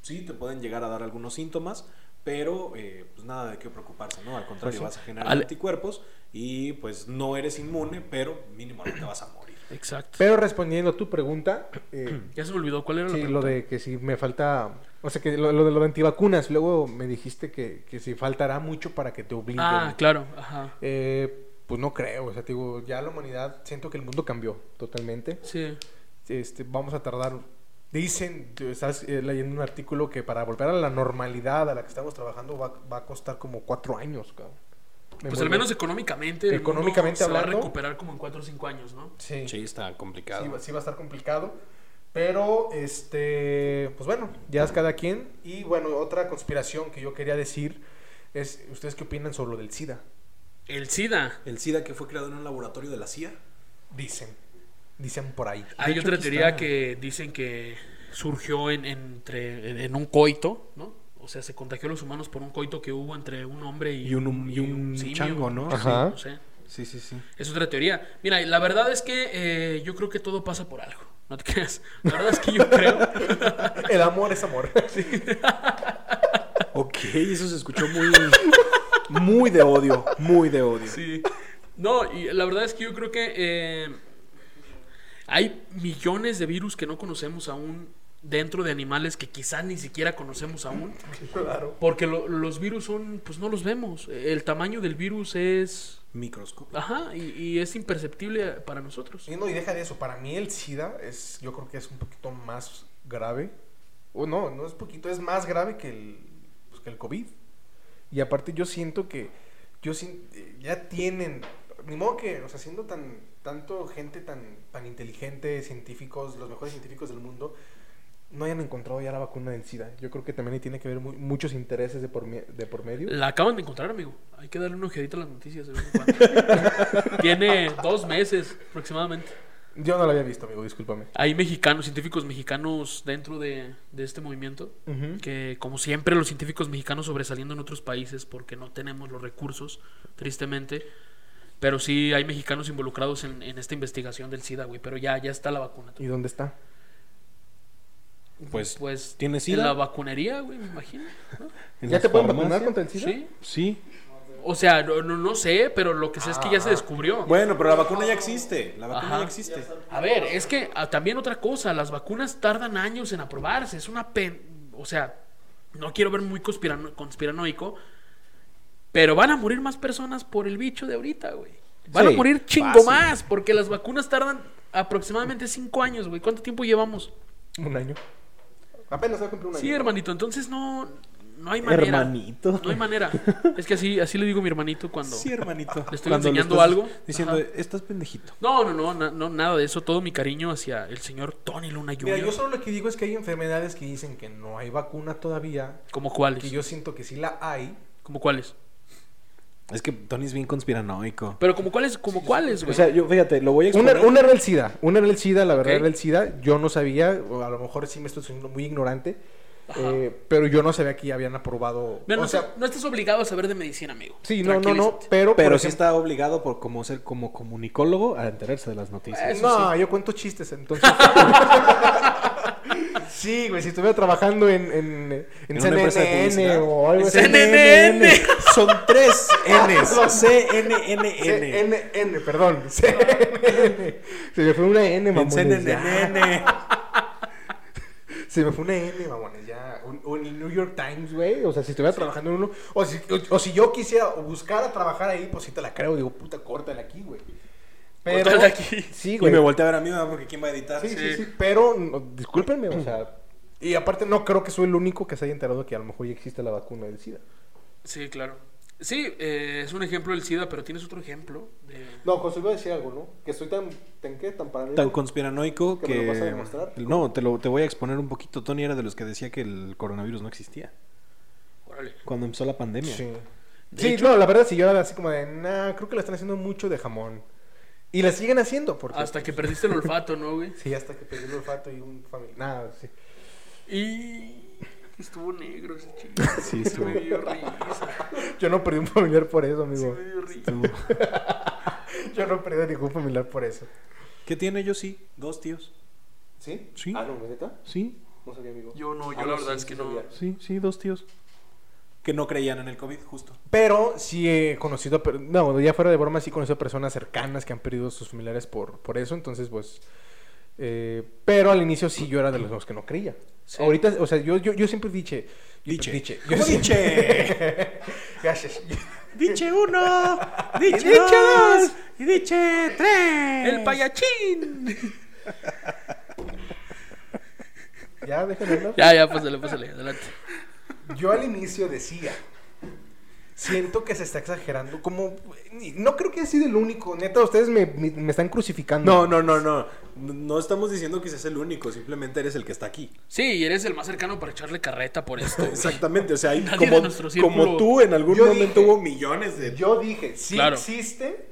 sí, te pueden llegar a dar algunos síntomas, pero eh, pues nada de qué preocuparse, ¿no? Al contrario, Pues sí. vas a generar Ale- anticuerpos y pues no eres inmune, pero mínimo no te vas a morir. Exacto. Pero respondiendo a tu pregunta, eh, ya se me olvidó cuál era la sí, lo pregunta? de que si me falta... O sea, que lo, lo de lo de antivacunas, luego me dijiste que, que si faltará mucho para que te obliguen. Ah, claro. Ajá. Eh, pues no creo, o sea, te digo, ya la humanidad, siento que el mundo cambió totalmente. Sí. Este, vamos a tardar, dicen, estás eh, leyendo un artículo que para volver a la normalidad a la que estamos trabajando va, va a costar como cuatro años, cabrón. Me Pues al menos económicamente. Económicamente se va a hablando. recuperar como en 4 o 5 años, ¿no? Sí, Sí, está complicado. sí, va- sí va a estar complicado. Pero, este, pues bueno, ya es cada quien. Y bueno, otra conspiración que yo quería decir es, ¿ustedes qué opinan sobre lo del SIDA? El SIDA. El SIDA que fue creado en un laboratorio de la CIA. Dicen. Dicen por ahí. Hay hecho, otra teoría está. que dicen que surgió en, entre, en, en un coito, ¿no? O sea, se contagió a los humanos por un coito que hubo entre un hombre y, Y un- y un simio, chango, ¿no? Ajá. No sé. Sí, sí, sí. Es otra teoría. Mira, la verdad es que eh, yo creo que todo pasa por algo. No te creas. La verdad es que yo creo. [laughs] El amor es amor. [laughs] Ok, eso se escuchó muy. Muy de odio. Muy de odio. Sí. No, y la verdad es que yo creo que eh, hay millones de virus que no conocemos aún dentro de animales que quizás ni siquiera conocemos aún. [laughs] Claro. Porque lo- los virus son, pues no los vemos. El tamaño del virus es... Microscopio. Ajá, y, y es imperceptible para nosotros. Y no, y deja de eso. Para mí el SIDA es, yo creo que es un poquito más grave. O no, no es poquito, es más grave que el, pues, que el COVID. Y aparte yo siento que yo sin- eh, ya tienen, ni modo que, o sea, siendo tan, tanto gente tan, tan inteligente, científicos, los mejores científicos del mundo, no hayan encontrado ya la vacuna del SIDA. Yo creo que también ahí tiene que ver mu- muchos intereses de por, de por medio. La acaban de encontrar, amigo. Hay que darle una ojedita a las noticias de vez en cuando. [laughs] Tiene dos meses aproximadamente. Yo no lo había visto, amigo, discúlpame. Hay mexicanos, científicos mexicanos dentro de, de este movimiento. Que como siempre los científicos mexicanos sobresaliendo en otros países porque no tenemos los recursos, tristemente. Pero sí hay mexicanos involucrados en, en esta investigación del SIDA, güey. Pero ya, ya está la vacuna. ¿Y dónde está? Pues, Pues ¿tiene en la vacunería, güey, me imagino. ¿no? ¿En ¿Ya te pueden vacunar contra el SIDA? Sí. Sí. O sea, no, no, no sé, pero lo que sé es que ya se descubrió. Bueno, pero la vacuna ya existe. La vacuna Ajá. ya existe. A ver, es que ah, también otra cosa, las vacunas tardan años en aprobarse, es una pen... O sea, no quiero ver muy conspirano- conspiranoico, pero van a morir más personas por el bicho de ahorita, güey. Van Sí, a morir chingo fácil. más, porque las vacunas tardan aproximadamente cinco años, güey. ¿Cuánto tiempo llevamos? Un año. Apenas va a cumplir un año. Sí, hermanito, entonces no, no hay manera. Hermanito. No hay manera. Es que así, así le digo a mi hermanito cuando... Sí, hermanito. Le estoy Cuando enseñando algo. Diciendo, Ajá. estás pendejito. No, no, no, no, nada de eso. Todo mi cariño hacia el señor Tony Luna Jr. Mira, yo solo lo que digo es que hay enfermedades que dicen que no hay vacuna todavía, ¿Como cuáles? que yo siento que sí la hay. ¿Como cuáles? Es que Tony es bien conspiranoico. Pero como cuáles, como cuáles, güey. O sea, yo, fíjate, lo voy a Una, exponer. una era el SIDA, una era el SIDA, la verdad era el SIDA. Yo no sabía, o a lo mejor sí me estoy siendo muy ignorante, eh, pero yo no sabía que ya habían aprobado. Mira, o no, sea, no estás obligado a saber de medicina, amigo. sí, no, no, no, pero. Pero sí está obligado por como ser como comunicólogo a enterarse de las noticias. No, sí. yo cuento chistes, entonces. [laughs] sí, güey, si estuviera trabajando en, en, en, En CNN o algo así. CNN. Son tres N's. C-N-N-N. [laughs] CNN, perdón. CNN. [laughs] Se me fue una N, En mamones. ya. CNN. [laughs] Se me fue una N, mamones, ya. Un- un- el New York Times, güey. O sea, si estuviera trabajando en uno. O si, o, o si yo quisiera o buscara trabajar ahí, pues sí te la creo. Digo, puta, córtala aquí, güey. Pero. Aquí. Sí, Y me volteé a ver a mí, ¿verdad? porque ¿quién va a editar? Sí, sí, Sí. sí. Pero, no, discúlpenme, o sea. Y aparte, no creo que soy el único que se haya enterado que a lo mejor ya existe la vacuna del SIDA. Sí, claro. Sí, eh, es un ejemplo del SIDA, pero tienes otro ejemplo de... No, José, iba a decir algo, ¿no? Que estoy tan. ¿Tan qué? Tan paranoico. Tan conspiranoico ¿Que que... me lo vas a demostrar? No, te, lo, te voy a exponer un poquito. Tony era de los que decía que el coronavirus no existía. Órale. Cuando empezó la pandemia. Sí. De Sí, hecho- no, la verdad sí, yo era así como de, nah, creo que la están haciendo mucho de jamón. Y la siguen haciendo, porque... Hasta que perdiste el [laughs] olfato, ¿no, güey? Sí, hasta que perdí el olfato y un familiar. Nada, sí. Y... Estuvo negro ese chico. [laughs] Sí, Se estuvo. me dio risa. Yo no perdí un familiar por eso, Se amigo. me dio risa. [laughs] Yo no perdí ningún familiar por eso. ¿Qué tiene? Yo sí. Dos tíos. ¿Sí? Sí. Ah, no, ¿neta? Sí, No sabía, amigo. Yo no, yo Ah, la verdad sí, es que sí no. sabía. sí, sí, dos tíos. Que no creían en el COVID, justo. Pero sí he conocido, no, ya fuera de broma, sí he conocido personas cercanas que han perdido a sus familiares por, por eso, entonces pues... eh, pero al inicio sí yo era de los que no creía. Sí. Ahorita, o sea, yo, yo, yo siempre diche... Diche. Diche. ¿Cómo Yo diche? [laughs] Gracias. Diche uno, [laughs] diche, Diche dos, dos, y diche tres. ¡El payachín! [laughs] Ya, déjenme hablar. ya, ya, pásale, pásale, adelante. Yo al inicio decía siento que se está exagerando. Como, no creo que haya sido el único. Neta, ustedes me, me- me están crucificando. No, no, no, no. No estamos diciendo que seas el único, simplemente eres el que está aquí. Sí, y eres el más cercano para echarle carreta por esto. güey. [laughs] Exactamente, o sea, hay Nadie como, de nuestro círculo- como tú en algún Yo momento dije- hubo millones de... Yo dije, sí Claro. existe,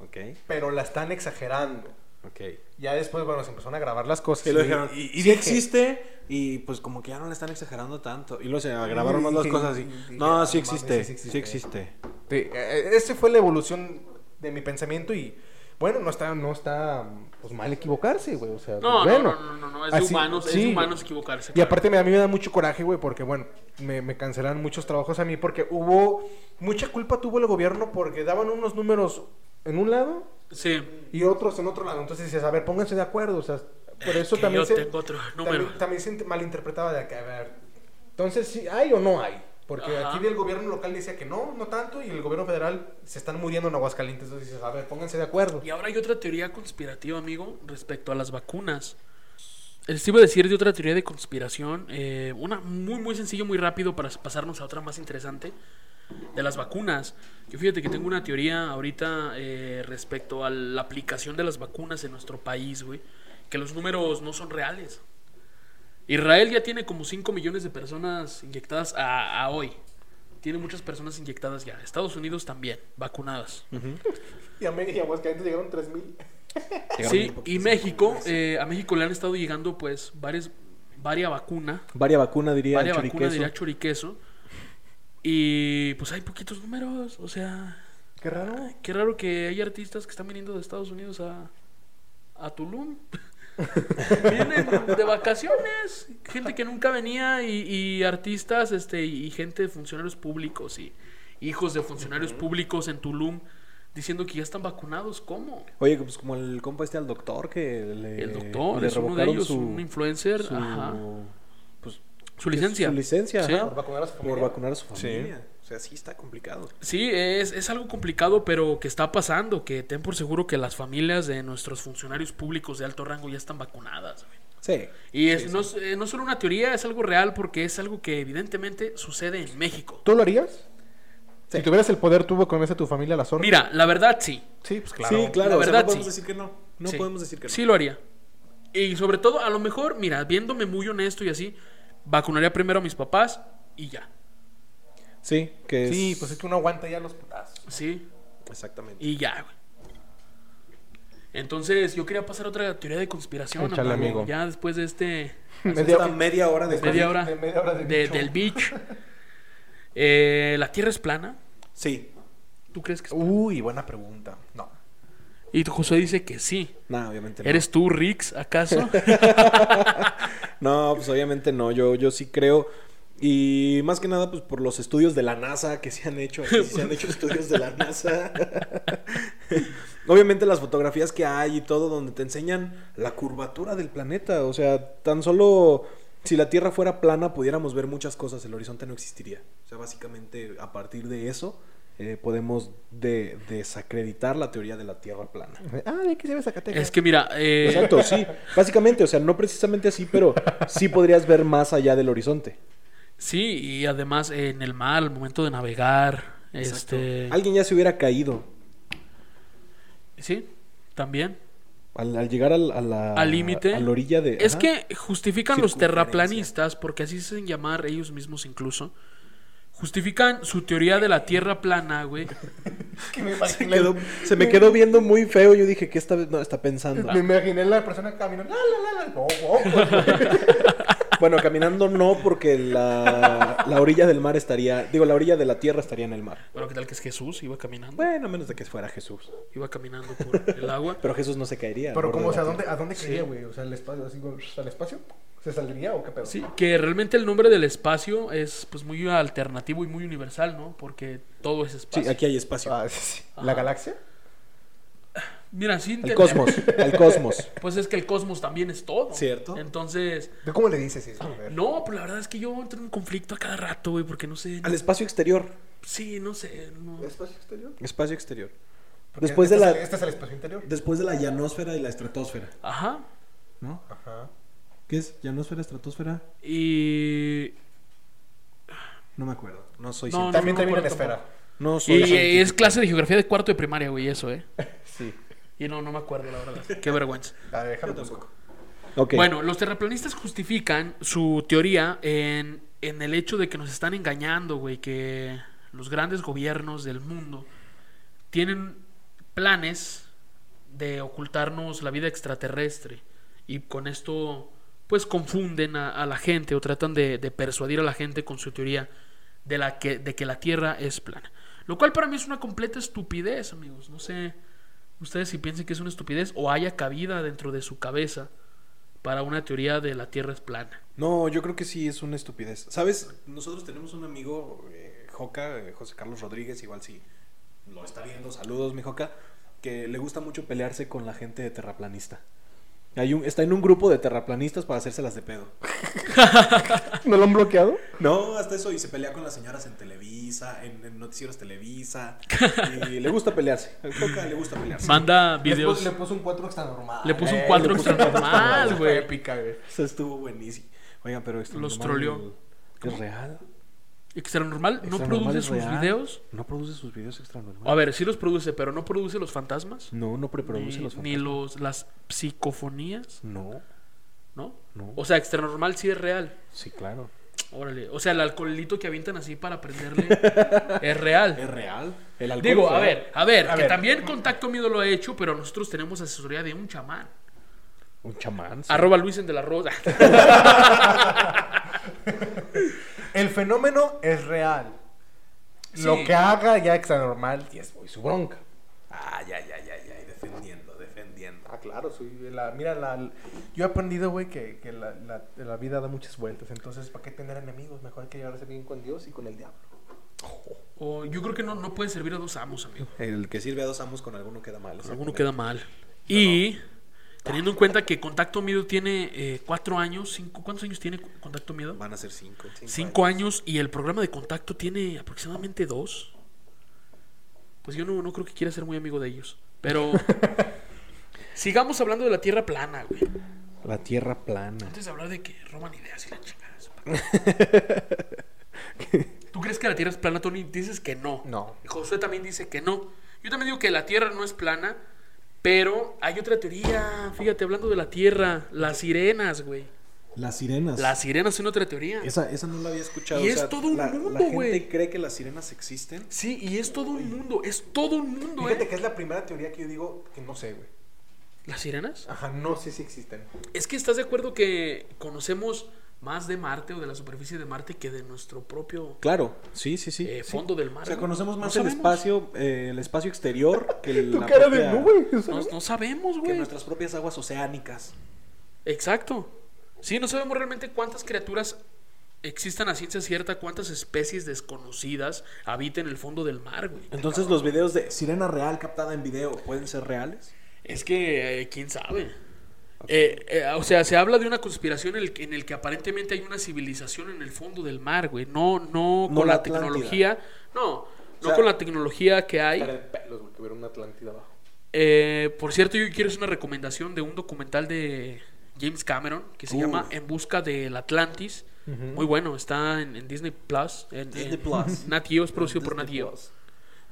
Ok, pero la están exagerando. Ok. Ya después, bueno, se empezaron a grabar las cosas. Que lo dijeron, y, y sí dije, existe y pues como que ya no le están exagerando tanto. Y luego se grabaron más las cosas así. dije, No, sí mames, existe, sí existe. sí existe. Sí, eh, ese fue la evolución de mi pensamiento y bueno, no está, no está pues, mal equivocarse, güey. O sea, No, bueno. no, no, no, no, es de Así- humanos, es sí. de humanos equivocarse. Y claro. aparte me, a mí me da mucho coraje, güey, porque bueno, me, me cancelan muchos trabajos a mí porque hubo, mucha culpa tuvo el gobierno porque daban unos números en un lado Sí. y otros en otro lado. Entonces dices, a ver, pónganse de acuerdo, o sea, por eso que también yo se, tengo otro número. también, también se int- malinterpretaba de que, a ver, entonces, ¿sí ¿hay o no hay? Porque Ajá. aquí el gobierno local decía que no, no tanto, y el gobierno federal se están muriendo en Aguascalientes. Entonces dices, a ver, pónganse de acuerdo. Y ahora hay otra teoría conspirativa, amigo, respecto a las vacunas. Les iba a decir de otra teoría de conspiración, eh, una muy, muy sencillo, muy rápido para pasarnos a otra más interesante, de las vacunas. Yo fíjate que tengo una teoría ahorita eh, respecto a la aplicación de las vacunas en nuestro país, güey, que los números no son reales. Israel ya tiene como 5 millones de personas inyectadas a, a hoy. Tiene muchas personas inyectadas ya. Estados Unidos también, vacunadas. Y a México y a Aguascalientes llegaron 3000. Sí, y México, eh, a México le han estado llegando pues varias, varia vacuna, Varia vacuna diría varia vacuna diría choriqueso. Y pues hay poquitos números, o sea, Qué raro. qué raro que hay artistas que están viniendo de Estados Unidos a, a Tulum. [laughs] Vienen de vacaciones, gente que nunca venía y, y artistas este y gente de funcionarios públicos y hijos de funcionarios públicos en Tulum diciendo que ya están vacunados, ¿cómo? Oye, pues como el compa este al doctor que le El doctor le es uno de ellos, su- un influencer, su- ajá. Su licencia. Su licencia, Sí. ajá, Por vacunar a su por familia. vacunar a su Sí. familia. O sea, sí está complicado. Sí, es, es algo complicado, pero que está pasando, que ten por seguro que las familias de nuestros funcionarios públicos de alto rango ya están vacunadas. güey. Sí. Y es, no, es eh, no solo una teoría, es algo real porque es algo que evidentemente sucede en México. ¿Tú lo harías? Si tuvieras el poder, ¿tú conoces a tu familia a la zorra? Mira, la verdad sí. Sí, pues claro. Sí, claro. La o sea, verdad, no podemos sí. decir que no. No Sí. podemos decir que no. Sí lo haría. Y sobre todo, a lo mejor, mira, viéndome muy honesto y así, vacunaría primero a mis papás y ya. Sí, que es... Sí, pues es que uno aguanta ya los putazos. Sí, Exactamente. y ya, güey. Entonces, yo quería pasar a otra teoría de conspiración, Échale, amigo. Ya después de este Media, esta media hora de... media hora, de media hora de de- bicho. del beach. Eh, la Tierra es plana. Sí. ¿Tú crees que es plana? Uy, buena pregunta. No. Y José dice que sí. No, obviamente no. ¿Eres tú, Rix, acaso? [laughs] [laughs] No, pues obviamente no. Yo, yo sí creo. Y más que nada, pues por los estudios de la NASA que se han hecho. Aquí se han hecho estudios de la NASA. [laughs] obviamente las fotografías que hay y todo donde te enseñan la curvatura del planeta. O sea, tan solo si la Tierra fuera plana pudiéramos ver muchas cosas. El horizonte no existiría. O sea, básicamente a partir de eso eh, podemos de- desacreditar la teoría de la Tierra plana. Ah, de aquí se ve Zacatecas. es que mira, eh, Exacto, sí. [laughs] Básicamente, o sea, no precisamente así, pero sí podrías ver más allá del horizonte. sí, y además eh, en el mar, al momento de navegar, Exacto. este... Alguien ya se hubiera caído Sí, también. al, al llegar al, a la, Al límite. a la orilla de. Es ajá. que justifican los terraplanistas, porque así se hacen llamar ellos mismos incluso. Justifican su teoría de la Tierra plana, güey. [laughs] que me se, quedó- se me quedó viendo muy feo. Yo dije, ¿qué está, no, está pensando? me imaginé la persona caminando. La, la, la, la. Oh, oh, oh. Bueno, caminando no, porque la, la orilla del mar estaría. Digo, la orilla de la tierra estaría en el mar. Bueno, ¿qué tal que es Jesús? Iba caminando. Bueno, a menos de que fuera Jesús. Iba caminando por el agua. Pero Jesús no se caería. Pero ¿cómo? O sea, ¿a dónde, ¿a dónde caería, güey? O sea, el espacio, así, al espacio. ¿Se saldría o qué pedo? Sí, que realmente el nombre del espacio es pues muy alternativo y muy universal, ¿no? Porque todo es espacio. Sí, aquí hay espacio. Ah, sí, sí. ¿La Ajá. galaxia? Mira, sí El cosmos. El cosmos. [laughs] Pues es que el cosmos también es todo. Cierto. Entonces, ¿De cómo le dices eso? A ver. no, pero la verdad es que yo entro en conflicto a cada rato, güey, porque no sé. no- Al espacio exterior. Sí, no sé. no- ¿Espacio exterior? Espacio exterior. Porque Después de este la. es el- Este es el espacio interior. Después de la llanosfera y la estratosfera, Ajá. ¿no? Ajá. ¿Qué es? ¿Llanosfera, estratosfera? Y. No me acuerdo. No soy No, científico. También no termina en esfera. No soy Y eh, científico. es clase de geografía de cuarto de primaria, güey, eso, ¿eh? [laughs] Sí. Y no, no me acuerdo, la verdad. Qué vergüenza. A ver, déjalo busco. Ok. Bueno, los terraplanistas justifican su teoría en, en el hecho de que nos están engañando, güey, que los grandes gobiernos del mundo tienen planes de ocultarnos la vida extraterrestre y con esto pues confunden a, la gente o tratan de, de persuadir a la gente con su teoría de, la que, de que la Tierra es plana. Lo cual para mí es una completa estupidez, amigos. No sé ustedes si piensen que es una estupidez o haya cabida dentro de su cabeza para una teoría de la Tierra es plana. No, yo creo que sí es una estupidez. ¿Sabes? Nosotros tenemos un amigo, eh, Joca, eh, José Carlos Rodríguez, igual si lo está viendo, saludos, mi Joca, que le gusta mucho pelearse con la gente de terraplanista. Hay un, está en un grupo de terraplanistas para hacérselas de pedo. [laughs] ¿No lo han bloqueado? No, hasta eso, y se pelea con las señoras en Televisa, en, en noticieros Televisa, [laughs] y le gusta pelearse. A Joca le gusta pelearse. Manda videos. puso, le puso un 4 extra normal. Le puso un Eh, 4 le puso extra normal, güey. Épica, güey. Eso estuvo buenísimo. Oigan, pero esto Los troleó. ¿Es real? Extra normal no ¿Extra produce sus real? videos. ¿No produce sus videos extra normal? A ver, sí los produce, pero no produce los fantasmas. No, no preproduce ni, los ni fantasmas. los las psicofonías, No, ¿no? no. O sea, extra normal sí es real. Sí, claro. Órale. O sea, el alcoholito que avientan así para prenderle [laughs] es real. ¿Es real? El alcohol Digo, a ver, a ver, A que ver. también Contacto Miedo lo ha hecho, pero nosotros tenemos asesoría de un chamán. Un chamán. sí. Arroba Luisen de la Rosa. [laughs] El fenómeno es real. Lo que haga ya extra normal y es muy su bronca. Ay, ay, ay, ay, ay, defendiendo, defendiendo. Ah, claro, soy la, mira, la, yo he aprendido, güey, que, que la, la, la vida da muchas vueltas. Entonces, ¿para qué tener enemigos? Mejor hay que llevarse bien con Dios y con el diablo. O yo creo que no, no puede servir a dos amos, amigo. El que sirve a dos amos con alguno queda mal. Alguno exactamente. queda mal. Y teniendo en cuenta que Contacto Miedo tiene eh, cuatro años, cinco, ¿cuántos años tiene Contacto Miedo? Van a ser cinco. Cinco años y el programa de contacto tiene aproximadamente dos. Pues yo no, no creo que quiera ser muy amigo de ellos. Pero [laughs] sigamos hablando de la Tierra plana, güey. La tierra plana. Antes de hablar de que roban ideas y la chingada. [laughs] ¿Tú crees que la Tierra es plana, Tony? Dices que no. No. Josué también dice que no. Yo también digo que la Tierra no es plana, pero hay otra teoría. Fíjate, hablando de la Tierra, las sirenas, güey. Las sirenas. Las sirenas son otra teoría. Esa, esa no la había escuchado. Y o es sea, todo un la, mundo, La gente güey. cree que las sirenas existen. Sí, y es todo un mundo, es todo un mundo, Fíjate ¿eh? que es la primera teoría que yo digo que no sé, güey. ¿Las sirenas? Ajá, no sé si existen. Es que estás de acuerdo que conocemos más de Marte o de la superficie de Marte que de nuestro propio Claro, sí, sí, sí. eh, sí. fondo del mar. O sea, conocemos No más el sabemos. espacio, eh, el espacio exterior que [laughs] Tu la cara propia- de no, güey. No, no sabemos, que güey. nuestras propias aguas oceánicas. Exacto. Sí, no sabemos realmente cuántas criaturas existan a ciencia cierta, cuántas especies desconocidas habitan el fondo del mar, güey. Entonces, los videos de sirena real captada en video pueden ser reales. Es que, eh, quién sabe. Eh, eh, o sea, se habla de una conspiración en el, que- en el que aparentemente hay una civilización en el fondo del mar, güey. No, no, No con la Atlántida. tecnología. No, no sea, con la tecnología que hay. De pelos, güey, que hubiera una Atlántida abajo. Eh, por cierto, yo quiero hacer una recomendación de un documental de James Cameron que se Uf. llama En busca del Atlantis. Muy bueno, está en, en Disney Plus. En, Disney en- Plus. [laughs] Nat Geo es producido por Nat Geo.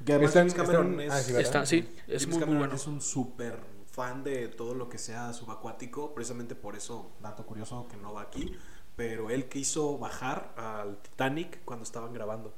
James Cameron está en- es, ah, sí. Está, sí, es James muy, muy Cameron bueno. es un súper fan de todo lo que sea subacuático, precisamente por eso, dato curioso que no va aquí, pero él quiso bajar al Titanic cuando estaban grabando.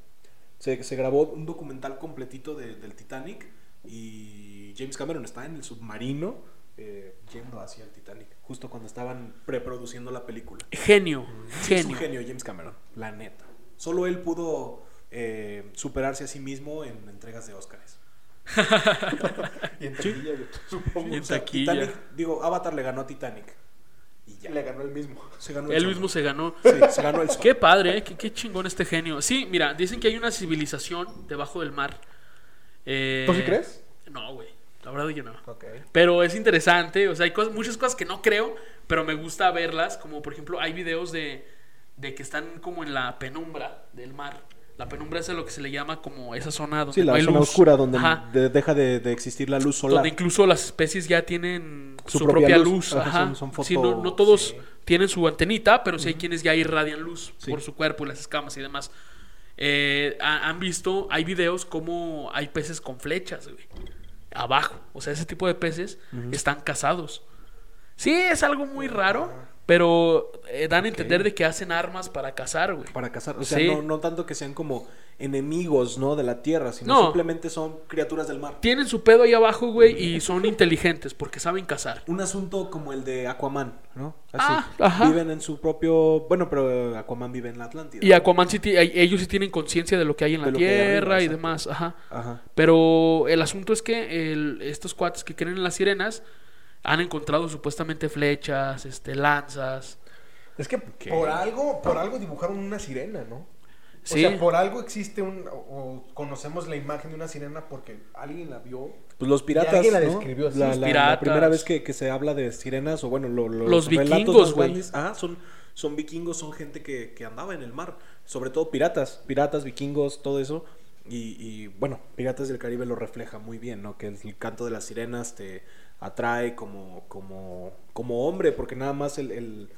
Se, se grabó un documental completito de- del Titanic y James Cameron está en el submarino eh, yendo hacia el Titanic, justo cuando estaban preproduciendo la película. Genio, Sí, Es un genio. genio James Cameron, la neta. Solo él pudo eh, superarse a sí mismo en entregas de Oscars. [laughs] Y en taquilla, güey, [laughs] supongo. En O sea, taquilla. Titanic, digo, Avatar le ganó a Titanic. Y ya. Le ganó el mismo. Se ganó el Él sol. mismo se ganó. Sí, se ganó el sol. Qué padre, ¿eh? qué, qué chingón este genio. Sí, mira, dicen que hay una civilización debajo del mar. Eh, ¿Tú sí crees? No, güey. La verdad yo no. Pero es interesante, o sea, hay cosas, muchas cosas que no creo, pero me gusta verlas, como por ejemplo hay videos de, de que están como en la penumbra del mar. La penumbra es lo que se le llama como esa zona donde Sí, no la hay zona luz. oscura donde de- deja de, de existir la luz solar. donde incluso las especies ya tienen Su su, propia propia, luz. luz. Ajá, son- son foto- Sí, no, no todos sí. tienen su antenita, pero sí hay quienes ya irradian luz por su cuerpo y las escamas y demás. eh, ha- han visto, hay videos como hay peces con flechas, güey. Abajo. O sea, ese tipo de peces están casados. Sí, es algo muy raro, pero eh, dan a entender de que hacen armas para cazar, güey. Para cazar. O sea, Sí. no, no tanto que sean como enemigos, ¿no? De la tierra, sino No. simplemente son criaturas del mar. Tienen su pedo ahí abajo, güey, y son [laughs] inteligentes porque saben cazar. Un asunto como el de Aquaman, ¿no? Así. Ah, ajá. Viven en su propio. Bueno, pero Aquaman vive en la Atlántida. Y Aquaman sí ellos sí tienen conciencia de lo que hay en la De tierra arriba, y demás, ajá. Ajá. Pero el asunto es que el- estos cuates que creen en las sirenas han encontrado supuestamente flechas, este, lanzas. Es que por algo, por algo dibujaron una sirena, ¿no? Sí. O sea, por algo existe un o, o conocemos la imagen de una sirena porque alguien la vio. Pues los piratas. alguien la ¿no? describió así. La, Los la- la piratas. primera vez que, que se habla de sirenas, o bueno, lo- lo- Los vikingos, güey. ajá, son, son vikingos, son gente que, que andaba en el mar. Sobre todo piratas, piratas, vikingos, todo eso. Y, y, bueno, Piratas del Caribe lo refleja muy bien, ¿no? Que el, el canto de las sirenas te atrae como, como, como hombre, porque nada más el, el,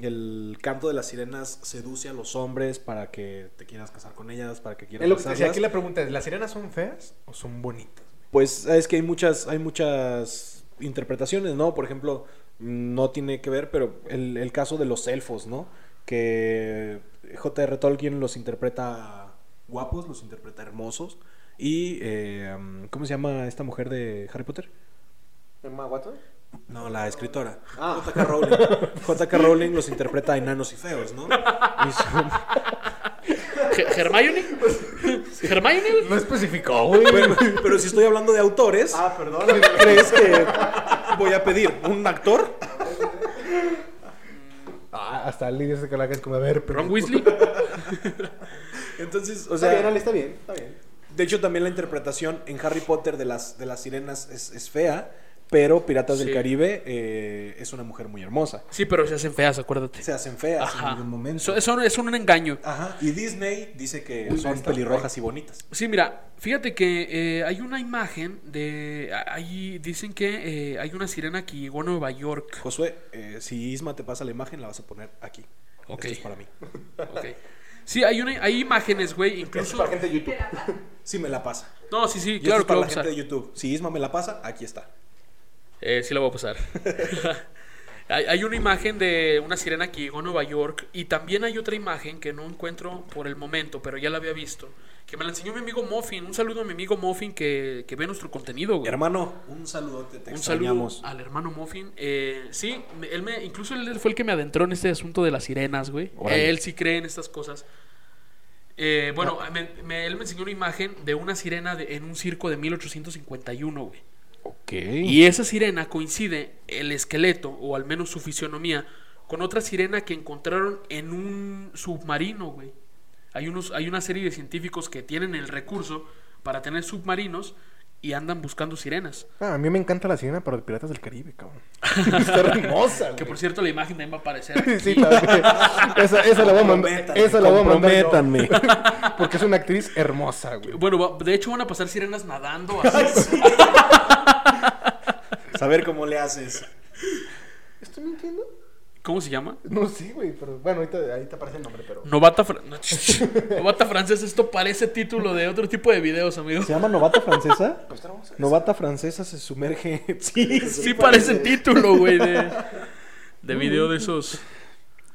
el canto de las sirenas seduce a los hombres para que te quieras casar con ellas, para que quieras Es lo que decía, aquí la pregunta es, ¿las sirenas son feas o son bonitas? Pues es que hay muchas, hay muchas interpretaciones, ¿no? Por ejemplo, no tiene que ver, pero el, el caso de los elfos, ¿no? Que J.R. Tolkien los interpreta guapos, los interpreta hermosos. Y, eh, ¿cómo se llama esta mujer de Harry Potter? ¿Emma Watson? No, la escritora. Ah. J.K. Rowling. [laughs] J.K. Rowling los interpreta enanos y feos, ¿no? Y son- ¿Hermione? ¿Hermione? No especificó, güey. Bueno, pero si estoy hablando de autores, Ah, perdón. ¿crees que voy a pedir un actor? Ah, hasta dice que la hagas como a ver, pero... ¿Ron Weasley? Entonces, o Está bien, sea, está bien, está bien. de hecho también la interpretación en Harry Potter de las, de las sirenas es, es fea, pero Piratas Sí. del Caribe eh, es una mujer muy hermosa. Sí, pero se hacen feas, acuérdate. Se hacen feas Ajá. en algún momento. Eso, eso es un engaño. Ajá. Y Disney dice que Uy, son está pelirrojas y bonitas. Sí, mira, fíjate que eh, hay una imagen de... Ahí dicen que eh, hay una sirena que llegó a Nueva York. Josué, eh, si Isma te pasa la imagen, la vas a poner aquí. Ok. Esto es para mí. [laughs] Ok. Sí, hay, una, hay imágenes, güey, es incluso... para gente de YouTube. Sí me la pasa. No, sí, sí, Y esto claro es que para la gente de YouTube. Si Isma me la pasa, aquí está. Eh, sí la voy a pasar. [laughs] hay, hay una imagen de una sirena que llegó a Nueva York y también hay otra imagen que no encuentro por el momento, pero ya la había visto, que me la enseñó mi amigo Muffin. Un saludo a mi amigo Muffin que, que ve nuestro contenido, güey. Hermano, un saludote, te Un saludo al hermano Muffin. Eh, sí, él me, incluso él fue el que me adentró en este asunto de las sirenas, güey. Él sí cree en estas cosas. Eh, bueno, me- me- él me enseñó una imagen de una sirena de- en un circo de 1851, güey. Ok. Y esa sirena coincide el esqueleto, o al menos su fisionomía, con otra sirena que encontraron en un submarino, güey. Hay, unos, hay una serie de científicos que tienen el recurso para tener submarinos y andan buscando sirenas. Ah, a mí me encanta la sirena, pero de Piratas del Caribe, cabrón. [laughs] Está hermosa, Que güey. por cierto, la imagen también va a aparecer. Sí, aquí. también. Esa, esa la voy a mandar. Esa la voy a mandar. [laughs] Porque es una actriz hermosa, güey. Bueno, de hecho van a pasar sirenas nadando así. [laughs] Saber cómo le haces. ¿Estoy mintiendo? ¿Cómo se llama? No, sí, güey, pero bueno, ahorita, ahí te aparece el nombre, pero. Novata, Fran- no, Novata francesa. Esto parece título de otro tipo de videos, amigo. ¿Se llama novata francesa? [laughs] Pues. Novata francesa se sumerge. [laughs] Sí, Sí parece título, güey, de, de video de esos.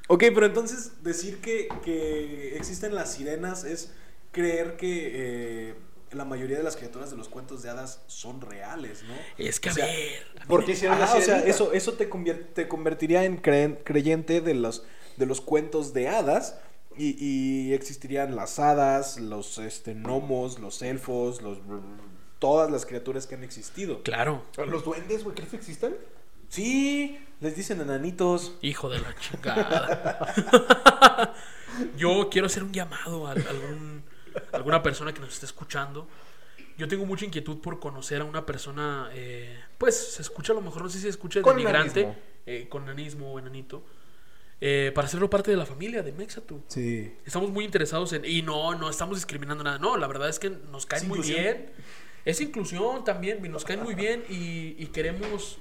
Ok, pero entonces decir que, que existen las sirenas es creer que eh, la mayoría de las criaturas de los cuentos de hadas son reales, ¿no? Es que a O sea, ver. ¿Por qué hicieron la Ajá, o sea, eso, eso te, te convertiría en creyente de los, de los cuentos de hadas y, y existirían las hadas, los este, gnomos, los elfos, los, todas las criaturas que han existido. Claro. ¿Los duendes, güey, crees que existan? Sí, les dicen enanitos. Hijo de la chingada. [laughs] Yo quiero hacer un llamado a algún, alguna persona que nos esté escuchando. Yo tengo mucha inquietud por conocer a una persona, eh, pues se escucha a lo mejor, no sé si se escucha Con nanismo. eh, con nanismo o enanito, eh, para hacerlo parte de la familia de Mexatu. Sí. Estamos muy interesados en. Y no, no estamos discriminando nada. No, la verdad es que nos caen muy inclusión. bien. Es inclusión también, nos caen muy bien y, y queremos.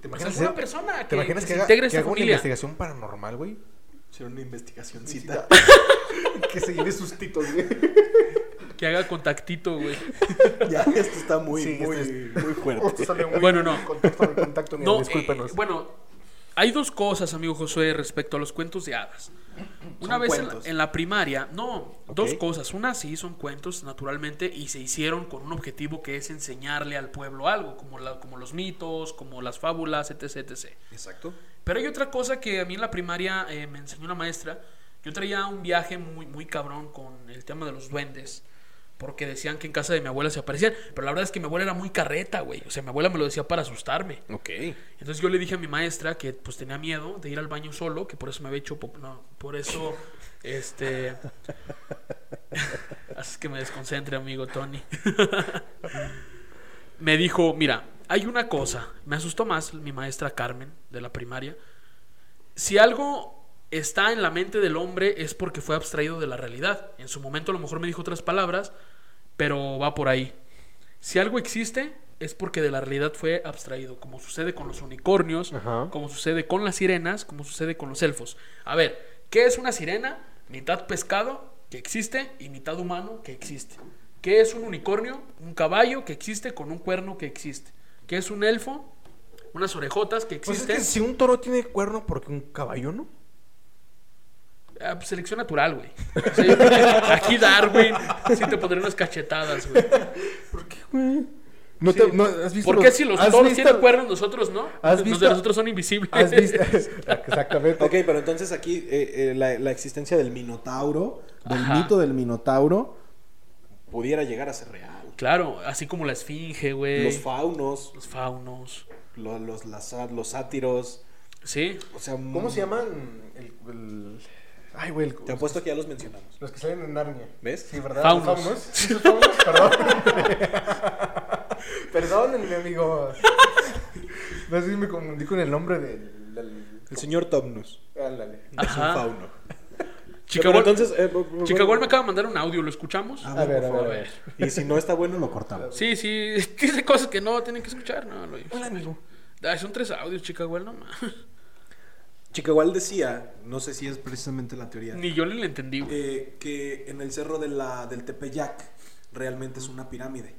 ¿Te pues, imaginas, alguna hacer- persona que, ¿te imaginas que que, haga, que haga una investigación paranormal, güey? Hicieron una investigacióncita. [laughs] que se lleve sus titos, güey. Que haga contactito, güey. [laughs] ya, esto está muy, Sí, muy, este muy fuerte. Sale muy Bueno, no. Contacto, mira, No, discúlpenos. eh, bueno, hay dos cosas, amigo Josué, respecto a los cuentos de hadas. Una vez en la, en la primaria, no, dos cosas. Una sí son cuentos, naturalmente, y se hicieron con un objetivo que es enseñarle al pueblo algo, como, la- como los mitos, como las fábulas, etc, etc. Exacto. Pero hay otra cosa que a mí en la primaria eh, me enseñó una maestra. Yo traía un viaje muy, muy cabrón con el tema de los duendes. Porque decían que en casa de mi abuela se aparecían. Pero la verdad es que mi abuela era muy carreta, güey. O sea, mi abuela me lo decía para asustarme. Ok. Entonces yo le dije a mi maestra que pues tenía miedo de ir al baño solo, que por eso me había hecho pop- no, por eso este [laughs] haces que me desconcentre, amigo Tony. [laughs] me dijo, "Mira, hay una cosa, me asustó más mi maestra Carmen de la primaria. Si algo está en la mente del hombre es porque fue abstraído de la realidad. En su momento a lo mejor me dijo otras palabras, pero va por ahí. Si algo existe, es porque de la realidad fue abstraído, como sucede con los unicornios, Ajá. como sucede con las sirenas, como sucede con los elfos. A ver, ¿qué es una sirena? Mitad pescado, que existe, y mitad humano, que existe. ¿Qué es un unicornio? Un caballo que existe con un cuerno que existe. ¿Qué es un elfo? Unas orejotas que Pues es existen. que si un toro tiene cuerno, porque un caballo no? Ah, pues, selección natural, güey. Sí, Aquí Darwin sí te pondré unas cachetadas, güey. ¿Por qué, güey? ¿No Sí. te, no, ¿has visto ¿Por qué si los toros tienen cuernos, nosotros no? ¿Has Los visto- de nosotros son invisibles. ¿Has visto? [laughs] Exactamente. Ok, pero entonces aquí eh, eh, la, la existencia del minotauro, del Ajá. mito del minotauro, pudiera llegar a ser real. Claro, así como la esfinge, güey. Los faunos, Los faunos. lo- los, las- los sátiros, Sí. o sea... ¿Cómo se llaman? El, el- Ay, güey. el- Te apuesto que ya los mencionamos. Los que salen en Narnia. ¿Ves? Sí, ¿verdad? Faunos. ¿Los Sí, los faunos, [laughs] perdón. Perdónenme, amigos. No sé si me confundí con el nombre del. del... El señor Tomnus Ándale. es Ajá. un fauno. Chica Pero Gol- entonces... eh, bu- bu- Chica Gol me acaba de mandar un audio, ¿lo escuchamos? A ver, a por ver, a favor. ver. Y si no está bueno, lo cortamos. Sí, sí. [laughs] Dice cosas que no tienen que escuchar. No, lo Hola, amigo. Ay, son tres audios, chica Gol, no. Chica igual decía, no sé si es precisamente la teoría, Ni yo le entendí, eh, que en el cerro de la, del Tepeyac realmente es una pirámide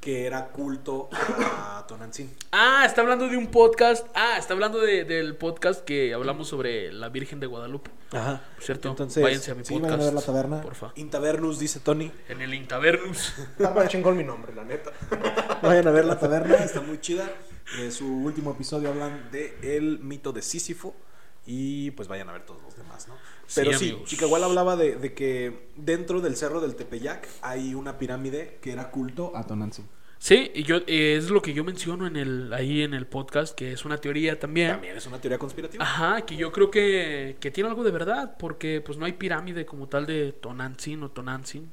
que era culto a Tonantzin. Ah, está hablando de un podcast. Ah, está hablando de- del podcast que hablamos sobre la Virgen de Guadalupe. Ajá. Por cierto, Entonces, váyanse a mi sí, podcast. vayan a ver la taberna. Porfa. Intavernus, dice Tony. En el Intavernus. Está chingón mi nombre, la neta. Vayan a ver la taberna, está muy chida. En su último episodio hablan de el mito de Sísifo. Y pues vayan a ver todos los demás, ¿no? Sí, Pero sí, amigos. Chica igual hablaba de, de que dentro del cerro del Tepeyac hay una pirámide que era culto a Tonantzin. Sí, y yo eh, es lo que yo menciono en el ahí en el podcast, que es una teoría también. También es una teoría conspirativa. Ajá, que yo creo que, que tiene algo de verdad, porque pues no hay pirámide como tal de Tonantzin o Tonantzin.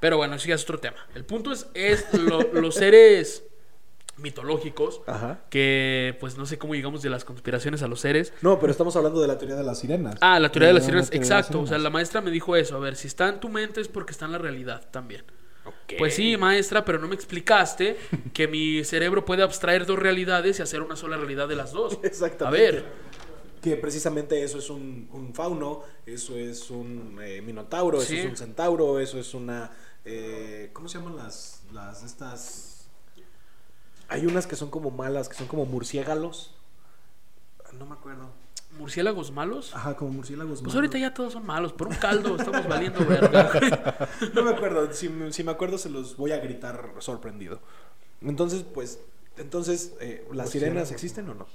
Pero bueno, eso ya es otro tema. El punto es, es lo- los seres mitológicos, Ajá. que pues no sé cómo llegamos de las conspiraciones a los seres. No, pero estamos hablando de la teoría de las sirenas. Ah, la teoría de las No, sirenas, las exacto. O sea, la maestra me dijo eso. A ver, si está en tu mente es porque está en la realidad también. Pues sí, maestra, pero no me explicaste que mi cerebro puede abstraer dos realidades y hacer una sola realidad de las dos. [laughs] Exactamente. A ver, Que precisamente eso es un, un fauno, eso es un eh, minotauro, Sí. eso es un centauro, eso es una... eh, ¿Cómo se llaman las, las estas? Hay unas que son como malas, que son como murciélagos. No me acuerdo. murciélagos malos. Ajá, como murciélagos Pues malos. ahorita ya todos son malos. Por un caldo estamos valiendo verga. [laughs] No me acuerdo, si, me- si me acuerdo se los voy a gritar sorprendido. Entonces, pues, entonces, eh, ¿las sirenas existen o no?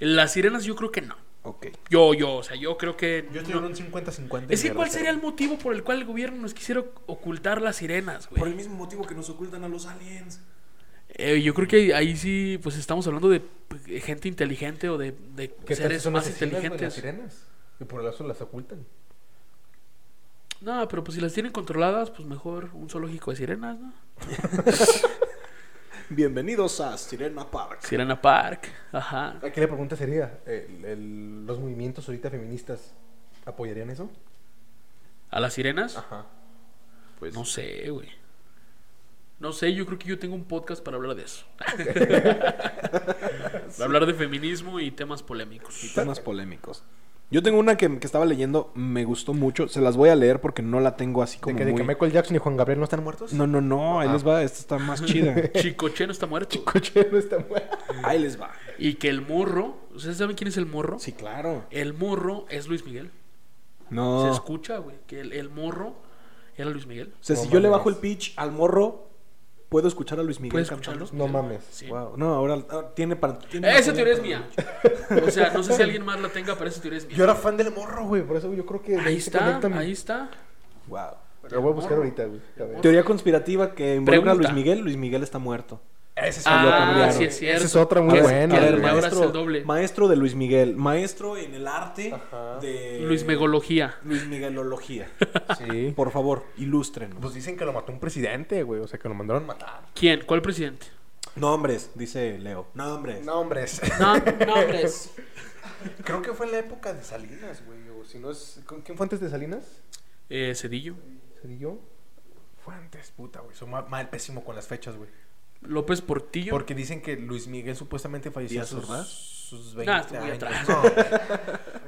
Las sirenas yo creo que no. Ok. Yo, yo, o sea, yo creo que... Yo estoy no. en un 50-50. Es que ¿cuál sería el motivo por el cual el gobierno nos quisiera ocultar las sirenas, Por güey? el mismo motivo que nos ocultan a los aliens. Eh, yo creo que ahí sí, pues estamos hablando de gente inteligente o de, de ¿Qué tal si seres son más güey, las inteligentes. sirenas? Y por eso las ocultan. No, pero pues si las tienen controladas, pues mejor un zoológico de sirenas, ¿no? [laughs] Bienvenidos a Sirena Park. Sirena Park, ajá. Aquí la pregunta sería, el- el- ¿los movimientos ahorita feministas apoyarían eso? ¿A las sirenas? Ajá. Pues, No sé, güey. No sé, yo creo que yo tengo un podcast para hablar de eso. para [laughs] hablar de feminismo y temas polémicos. temas polémicos. Yo tengo una que, que estaba leyendo, me gustó mucho. Se las voy a leer porque no la tengo así ¿De como que, de que muy... Michael Jackson y Juan Gabriel no están muertos? No, no, no, ahí Ah. les va. Esta está más chida. [laughs] Chicoche no está muerto. Coche no está muerto. ahí les va. Y que el morro, ¿ustedes saben quién es el morro? Sí, claro. El morro es Luis Miguel. No. Se escucha, güey, que el, el morro era Luis Miguel. O sea, No si yo le bajo el pitch al morro, ¿puedo escuchar a Luis Miguel ¿Puedes cantando? escucharlo? No mames. Sí. Wow. No, ahora ah, tiene para... tiene Esa teoría es mía. O sea, no sé si [laughs] alguien más la tenga, pero esa teoría es mía. Yo era fan del morro, güey. Por eso yo creo que. Ahí está, ahí está. Wow. Lo voy a buscar ahorita, güey. Teoría conspirativa que involucra a Luis. Miguel. Luis Miguel está muerto. Ese es Ah, sí es cierto. Esa es otra muy buena, A ver, maestro, el doble. maestro de Luis Miguel. Maestro en el arte Ajá. de... Luis Megología. Luis Miguelología. [laughs] Sí. Por favor, ilústrenos. Pues dicen que lo mató un presidente, güey. O sea, que lo mandaron matar. ¿Quién? ¿Cuál presidente? Nombres, dice Leo. Nombres. No, hombres. No, [laughs] nombres. Creo que fue en la época de Salinas, güey. O si no es. ¿con ¿Quién fue antes de Salinas? Eh, Cedillo. ¿Cedillo? Fue antes, puta, güey. Soy ma- mal, pésimo con las fechas, güey. López Portillo. Porque dicen que Luis Miguel supuestamente falleció a ¿Díaz sus, sus 20 Ah, estuvo muy años. atrás.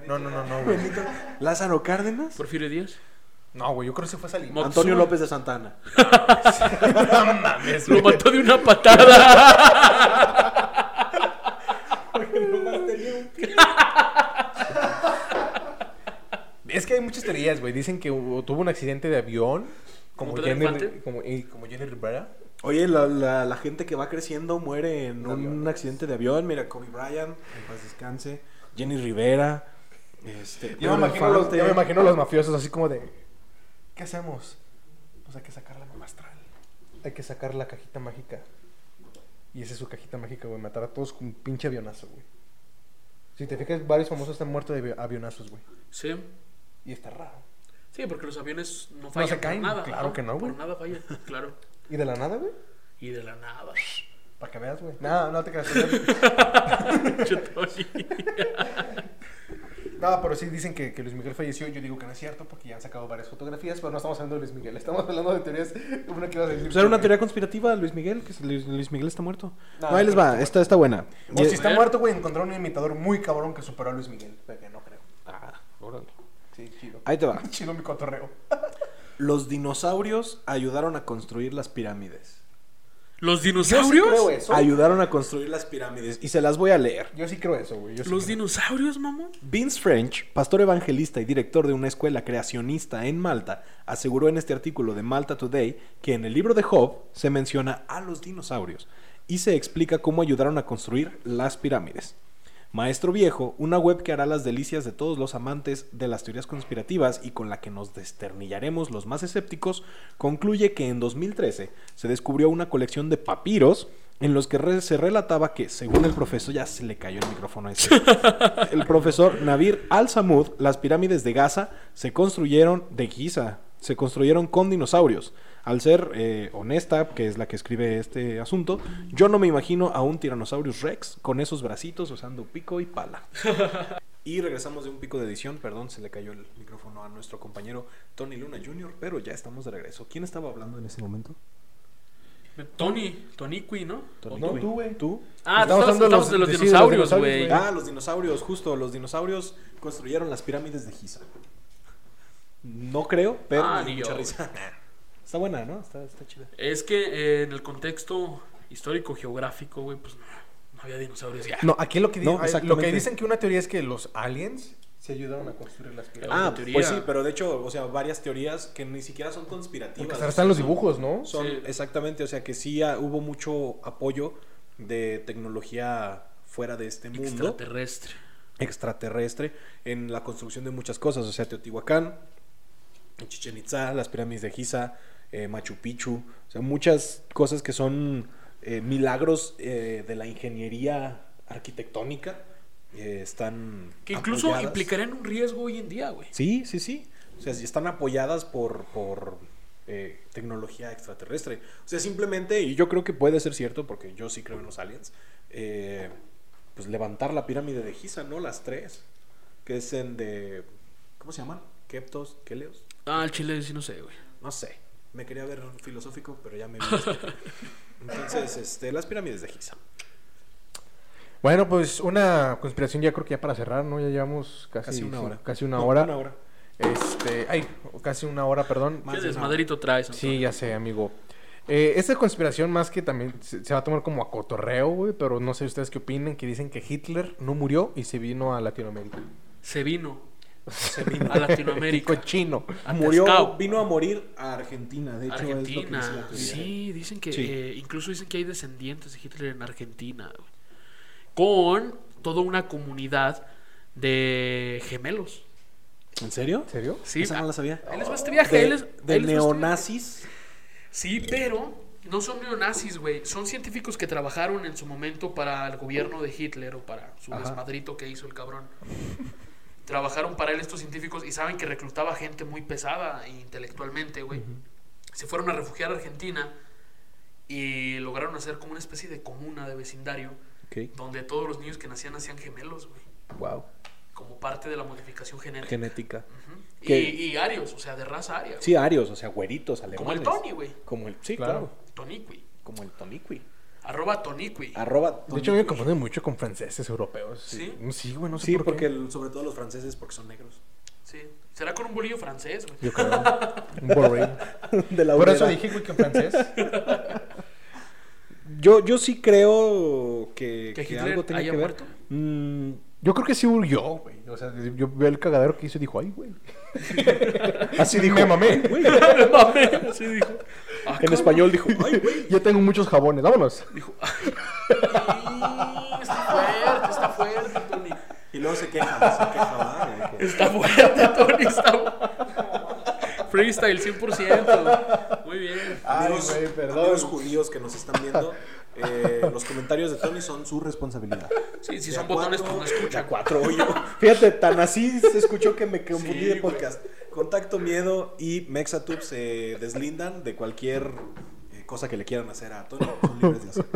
No, no, no, no, güey. Lázaro Cárdenas. Porfirio Díaz. No, güey, yo creo que se fue Salinas. Mo- Antonio. López de Santana. [laughs] no mames, Lo mató de una patada. Es que hay muchas teorías, güey. Dicen que tuvo un accidente de avión. Como ¿Como Pedro Jenny, Infante? como, como Jenny Rivera. Oye, la, la, la gente que va creciendo muere en Un accidente de avión. Mira, Kobe Bryant, en paz descanse. Jenny Rivera. Este, Yo me, imagino los, yo me imagino los mafiosos así como de... ¿Qué hacemos? Pues hay que sacar la mamá astral. Hay que sacar la cajita mágica. Y esa es su cajita mágica, güey. Matar a todos con un pinche avionazo, güey. Si te fijas, varios famosos están muertos de avi- avionazos, güey. Sí. Y está raro. Sí, porque los aviones no fallan se por caen, nada. claro que no, güey. Por nada fallan, claro. ¿Y de la nada, güey? Y de la nada. Para que veas, güey. No, no te creas. [laughs] No, pero sí dicen que, que Luis Miguel falleció. Yo digo que no es cierto porque ya han sacado varias fotografías, pero no estamos hablando de Luis Miguel. Estamos hablando de teorías. Una que ibas a decir. Pues era una teoría conspirativa, Luis Miguel, que Luis, Luis Miguel está muerto. No, No, ahí les va, está esta está buena. O si está muerto, güey, encontraron un imitador muy cabrón que superó a Luis Miguel. Pero que no creo. Ah, órale. Sí, chido. Ahí te va. [laughs] Chido mi cotorreo. Los dinosaurios ayudaron a construir las pirámides. ¿Los Yo sí dinosaurios? creo eso. Ayudaron a construir las pirámides. Y se las voy a leer. Yo sí creo eso, güey. Yo sí ¿Los creo. dinosaurios, mamón? Vince French, pastor evangelista y director de una escuela creacionista en Malta, aseguró en este artículo de Malta Today que en el libro de Job se menciona a los dinosaurios y se explica cómo ayudaron a construir las pirámides. Maestro Viejo, una web que hará las delicias de todos los amantes de las teorías conspirativas y con la que nos desternillaremos los más escépticos, concluye que en 2013 se descubrió una colección de papiros en los que se relataba que, según el profesor, ya se le cayó el micrófono a ese, [laughs] el profesor Navir al-Samud, las pirámides de Gaza se construyeron de Giza, se construyeron con dinosaurios. Al ser eh, honesta, que es la que escribe este asunto, yo no me imagino a un Tyrannosaurus Rex con esos bracitos usando pico y pala. [laughs] Y regresamos de un pico de edición, perdón, se le cayó el micrófono a nuestro compañero Tony Luna Jr., pero ya estamos de regreso. ¿Quién estaba hablando en ese momento? Tony, Toniqui, ¿no? Tony ¿O No, tú? tú, güey. ¿Tú? Ah, Estamos estamos, hablando de los- de los de- dinosaurios, güey. Ah, los dinosaurios, justo, los dinosaurios construyeron las pirámides de Giza. No creo, pero Ah, me dio ni mucha risa. [laughs] Está buena, ¿no? Está, está chida. Es que eh, en el contexto histórico-geográfico, güey, pues no, no había dinosaurios ya. No, aquí lo que, No, lo que dicen que una teoría es que los aliens se ayudaron a construir las pirámides. Ah, teoría. pues sí, pero de hecho, o sea, varias teorías que ni siquiera son conspirativas. Porque están los Son- dibujos, ¿no? Son, Sí. exactamente, o sea, que sí ah, hubo mucho apoyo de tecnología fuera de este mundo Extraterrestre. extraterrestre en la construcción de muchas cosas, o sea, Teotihuacán, Chichen Itza, las pirámides de Giza, eh, Machu Picchu, o sea, muchas cosas que son eh, milagros eh, de la ingeniería arquitectónica eh, están Que incluso apoyadas. implicarían un riesgo hoy en día, güey. Sí, sí, sí. O sea, están apoyadas por, por eh, tecnología extraterrestre. O sea, simplemente, y yo creo que puede ser cierto, porque yo sí creo en los aliens, pues levantar la pirámide de Giza, ¿no? Las tres. Que es en de... ¿Cómo se llaman? Keptos, Keleos. Ah, el chile sí no sé, güey. No sé. Me quería ver filosófico, pero ya me vi. esto. [laughs] Entonces, este, las pirámides de Giza. Bueno, pues una conspiración ya creo que ya para cerrar, ¿no? Ya llevamos casi, Casi una hora. Casi una No, hora. Una hora. Este, ay, casi una hora, perdón. ¿Qué desmadrito traes? Sí, ya sé, amigo. Eh, esta conspiración más que también se, se va a tomar como a cotorreo, güey, pero no sé ustedes qué opinen, que dicen que Hitler no murió y se vino a Latinoamérica. Se vino Se vino. a Latinoamérica. chino. Murió, vino a morir a Argentina. De hecho, es lo que Argentina. dice la teoría. Sí, dicen que Sí. eh, incluso dicen que hay descendientes de Hitler en Argentina. güey. Con toda una comunidad de gemelos. ¿En serio? ¿En serio? Sí, Esa no la sabía. Va este viaje. De, de neonazis. Sí, pero no son neonazis, güey. Son científicos que trabajaron en su momento para el gobierno de Hitler o para su Ajá. desmadrito que hizo el cabrón. Trabajaron para él estos científicos y saben que reclutaba gente muy pesada intelectualmente, güey. Se fueron a refugiar a Argentina y lograron hacer como una especie de comuna de vecindario donde todos los niños que nacían nacían gemelos, güey. Wow. Como parte de la modificación genética. Genética. Y, arios, o sea, de raza aria. güey. Sí, arios, o sea, güeritos, alemanes. Como el Tony, güey. Como el, sí, Claro. claro. Toniqui. Como el Toniqui. Arroba Toniqui. Arroba De hecho, me confunden mucho con franceses europeos. ¿Sí? Sí, güey, no sé Sí, por porque qué. el- sobre todo los franceses porque son negros. Sí. Será con un bolillo francés, güey. Yo creo. Un borré. [laughs] De la Por eso obrera. dije, güey, que en francés. [laughs] Yo, yo sí creo que, ¿Que que Hitler algo haya que ver. muerto? Mm, Yo creo que sí huyó, güey. O sea, yo veo el cagadero que hizo y dijo, ay, güey. [laughs] así dijo. [laughs] Me mamé. Güey. Así dijo. Ah, En español dijo, ay, güey. Ya tengo muchos jabones, vámonos. Dijo. "Ay, está fuerte, está fuerte, Tony. Y luego se queja, se queja. De que- Está fuerte, Tony. Está... Freestyle 100%. Muy bien. Ay, Amigos, güey, perdón. amigos judíos que nos están viendo, eh, los comentarios de Tony son su responsabilidad. Sí, si De son botones, cuatro, pues no escuchan. de a cuatro. [laughs] Fíjate, tan así se escuchó que me confundí Sí, de güey. podcast. Contacto Miedo y Mexatube se deslindan de cualquier eh, cosa que le quieran hacer a Tony. Son libres de hacer.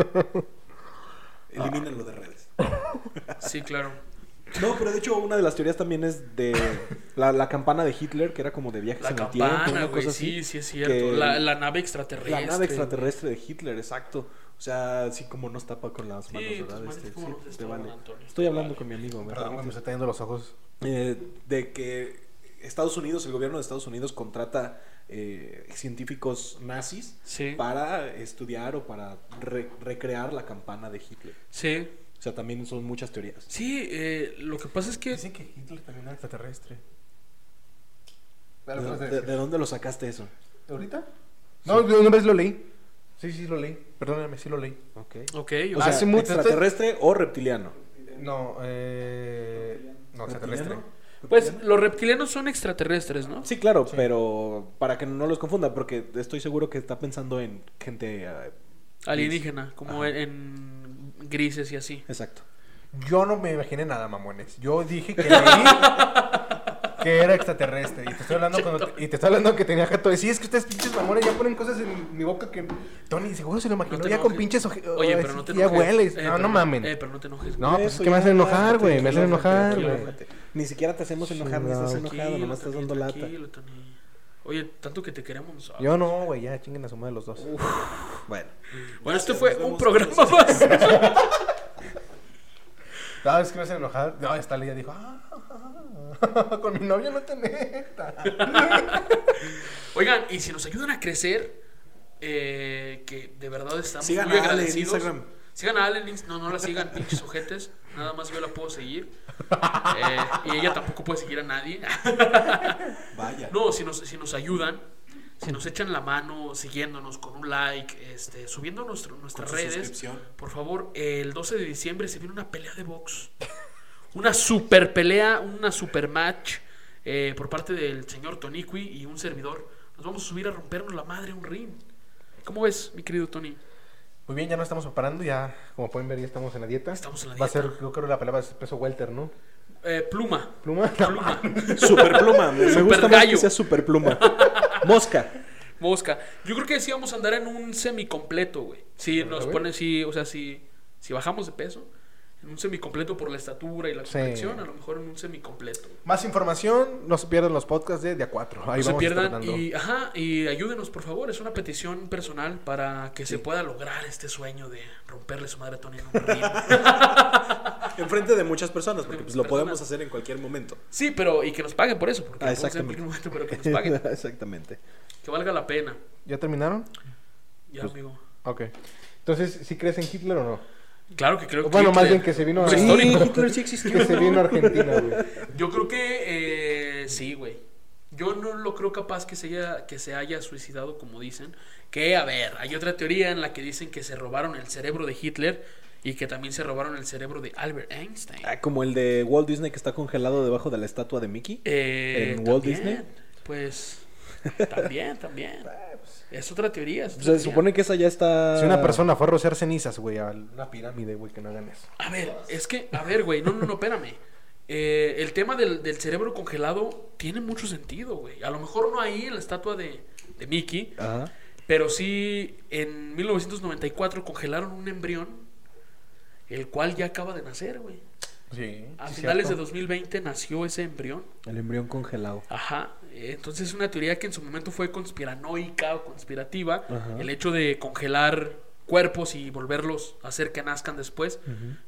Elimínenlo de redes. Sí, claro. No, pero de hecho una de las teorías también es de la, la campana de Hitler, que era como de viajes La en el tiempo, campana, una cosa así. Sí, sí es cierto. la nave extraterrestre. La nave extraterrestre de Hitler, exacto. O sea, así como nos tapa con las manos, ¿verdad? manos, Este, ¿cómo sí, te vale. Antonio? Estoy hablando Vale. con mi amigo, ¿me Perdón, me está teniendo los ojos. Eh, de que Estados Unidos, el gobierno de Estados Unidos contrata eh, científicos nazis Sí. para estudiar o para re- recrear la campana de Hitler. Sí. O sea, también son muchas teorías. Sí, eh, lo que pasa es que. Dicen que Hitler también era extraterrestre. ¿De, de- de dónde lo sacaste eso? ¿Ahorita? No, de una vez lo leí. Sí, sí, lo leí. Perdóname, sí lo leí. Ok. Ok, O sea, Hace mucho- extraterrestre o reptiliano. No, eh... No, extraterrestre. ¿Reptiliano? pues los reptilianos son extraterrestres, ¿no? Sí, claro, pero para que no los confunda, porque estoy seguro que está pensando en gente... eh, Alienígena, como Ajá. en grises y así. exacto. Yo no me imaginé nada, mamones. Yo dije que [laughs] leí que era extraterrestre. Y te estoy hablando cuando te- y te estoy hablando que tenía jato de sí, es que ustedes pinches mamones ya ponen cosas en mi boca que Tony seguro se lo imaginó No ya con pinches oje- Oye, pero no te enojes. hueles. Eh, no, pero no mamen. Eh, pero no te enojes. No, pues es que me hacen enojar, güey, me hacen enojar, güey. Ni siquiera te hacemos enojar, ni estás enojado, nomás estás dando lata. Oye, tanto que te queremos. ah. Yo no, güey, ya chinguen a su madre los dos. Bueno. Bueno, este fue un programa más. [laughs] Cada vez que me hacen enojar, no, esta ya dijo, ah, [laughs] con mi novio no te metas. [laughs] Oigan, y si nos ayudan a crecer, eh, que de verdad estamos Sigan muy en agradecidos. Instagram. Sigan a Ale No, no la sigan, pinches ojetes. Nada más yo la puedo seguir. [laughs] Eh, y ella tampoco puede seguir a nadie. Vaya. No, si nos, si nos ayudan, si nos echan la mano siguiéndonos con un like, este, subiendo nuestro, nuestras Con redes, por favor, el 12 de diciembre se viene una pelea de box. Una super pelea, una super match eh, por parte del señor Toniqui y un servidor. Nos vamos a subir a rompernos la madre a un ring. ¿Cómo ves, mi querido Tony? Muy bien, ya nos estamos preparando, ya como pueden ver ya estamos en la dieta. Estamos en la Va a ser, dieta. yo creo que la palabra es peso welter, ¿no? Eh, pluma. Pluma. Pluma. [laughs] Super pluma. Me, Super gusta más que sea super pluma. [laughs] Mosca. Mosca. Yo creo que sí vamos a andar en un semicompleto, güey. Si nos güey? ponen, si, o sea, si, si bajamos de peso, En un semicompleto por la estatura y la Sí. complexión, a lo mejor en un semicompleto. Más información, no se pierdan los podcasts de Día 4. Ahí no se pierdan y, ajá, y ayúdenos, por favor. Es una petición personal para que se pueda lograr este sueño de romperle su madre a Tony en un. [laughs] Enfrente de muchas personas, porque pues, lo Personas. podemos hacer en cualquier momento. Sí, pero y que nos paguen por eso, porque Ah, lo podemos hacer en exactamente. cualquier momento, pero que nos paguen, [laughs] Exactamente. que valga la pena. ¿Ya terminaron? Ya, Pues, amigo. Ok. Entonces, ¿sí crees en Hitler o no? Claro que creo que Bueno, más Hitler- bien que se vino a... [laughs] Sí existió. Que se vino a Argentina, güey. Yo creo que eh, sí, güey. Yo no lo creo capaz que se, haya, que se haya suicidado, como dicen. Que, a ver, hay otra teoría en la que dicen que se robaron el cerebro de Hitler y que también se robaron el cerebro de Albert Einstein. Ah, como el de Walt Disney que está congelado debajo de la estatua de Mickey. Eh, ¿En Walt también, Disney? Pues, [laughs] también, también. Es otra teoría. es otra Se teoría. supone que esa ya está. Si una persona fue a rociar cenizas, güey, a una pirámide, güey, que no hagan eso. A ver, es que, a ver, güey, no, no, no, espérame. Eh, el tema del, del cerebro congelado tiene mucho sentido, güey. A lo mejor no ahí en la estatua de, de Mickey, Ajá. pero sí en 1994 congelaron un embrión, el cual ya acaba de nacer, güey. Sí. A finales de 2020 nació ese embrión. El embrión congelado. Ajá. Eh, Entonces es una teoría que en su momento fue conspiranoica o conspirativa. Ajá. El hecho de congelar cuerpos y volverlos a hacer que nazcan después.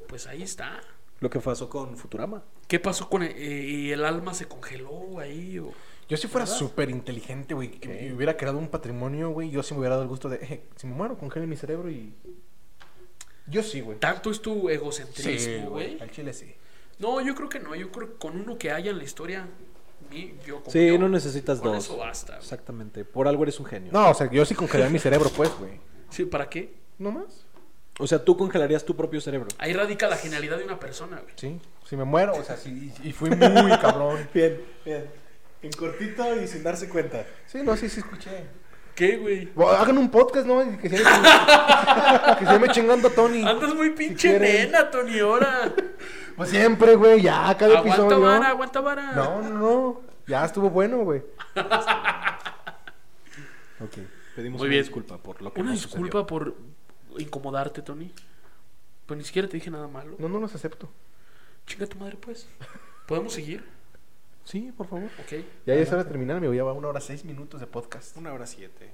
Pues ahí está. Lo que pasó con Futurama. ¿Qué pasó con el, eh, y el alma se congeló ahí? O... Yo si fuera súper inteligente, güey, que y hubiera creado un patrimonio, güey, yo sí me hubiera dado el gusto de, eh, si me muero, congelen mi cerebro y... Yo sí, güey. Tanto es tu egocentrismo, güey. güey. Al chile sí. No, yo creo que no. Yo creo que con uno que haya en la historia, yo Sí, no necesitas Con dos. eso basta. güey. Exactamente. Por algo eres un genio. No, o sea, yo sí congelaría mi cerebro, pues, güey. Sí, ¿para qué? ¿No más? O sea, tú congelarías tu propio cerebro. Ahí radica la genialidad de una persona, güey. Sí. Si me muero, o sea, sí, y fui muy cabrón. [laughs] Bien, bien. En cortito y sin darse cuenta. Sí, no, sí, sí escuché. ¿Qué, güey? Hagan un podcast, ¿no? Que se llame, [laughs] ching- que se llame chingando a Tony. Andas muy pinche nena, Tony, ahora. Pues siempre, güey, ya, cada aguanta episodio. vara, aguanta vara. No, no, no. Ya estuvo bueno, güey. [laughs] Ok. Pedimos Muy una bien. disculpa por lo que Una nos disculpa por incomodarte, Tony. Pues ni siquiera te dije nada malo. No, no los acepto. Chinga tu madre, pues. ¿Podemos seguir? Sí, por favor. Ok. Ya, ya es hora de terminar, amigo. Ya va una hora seis minutos de podcast. Una hora siete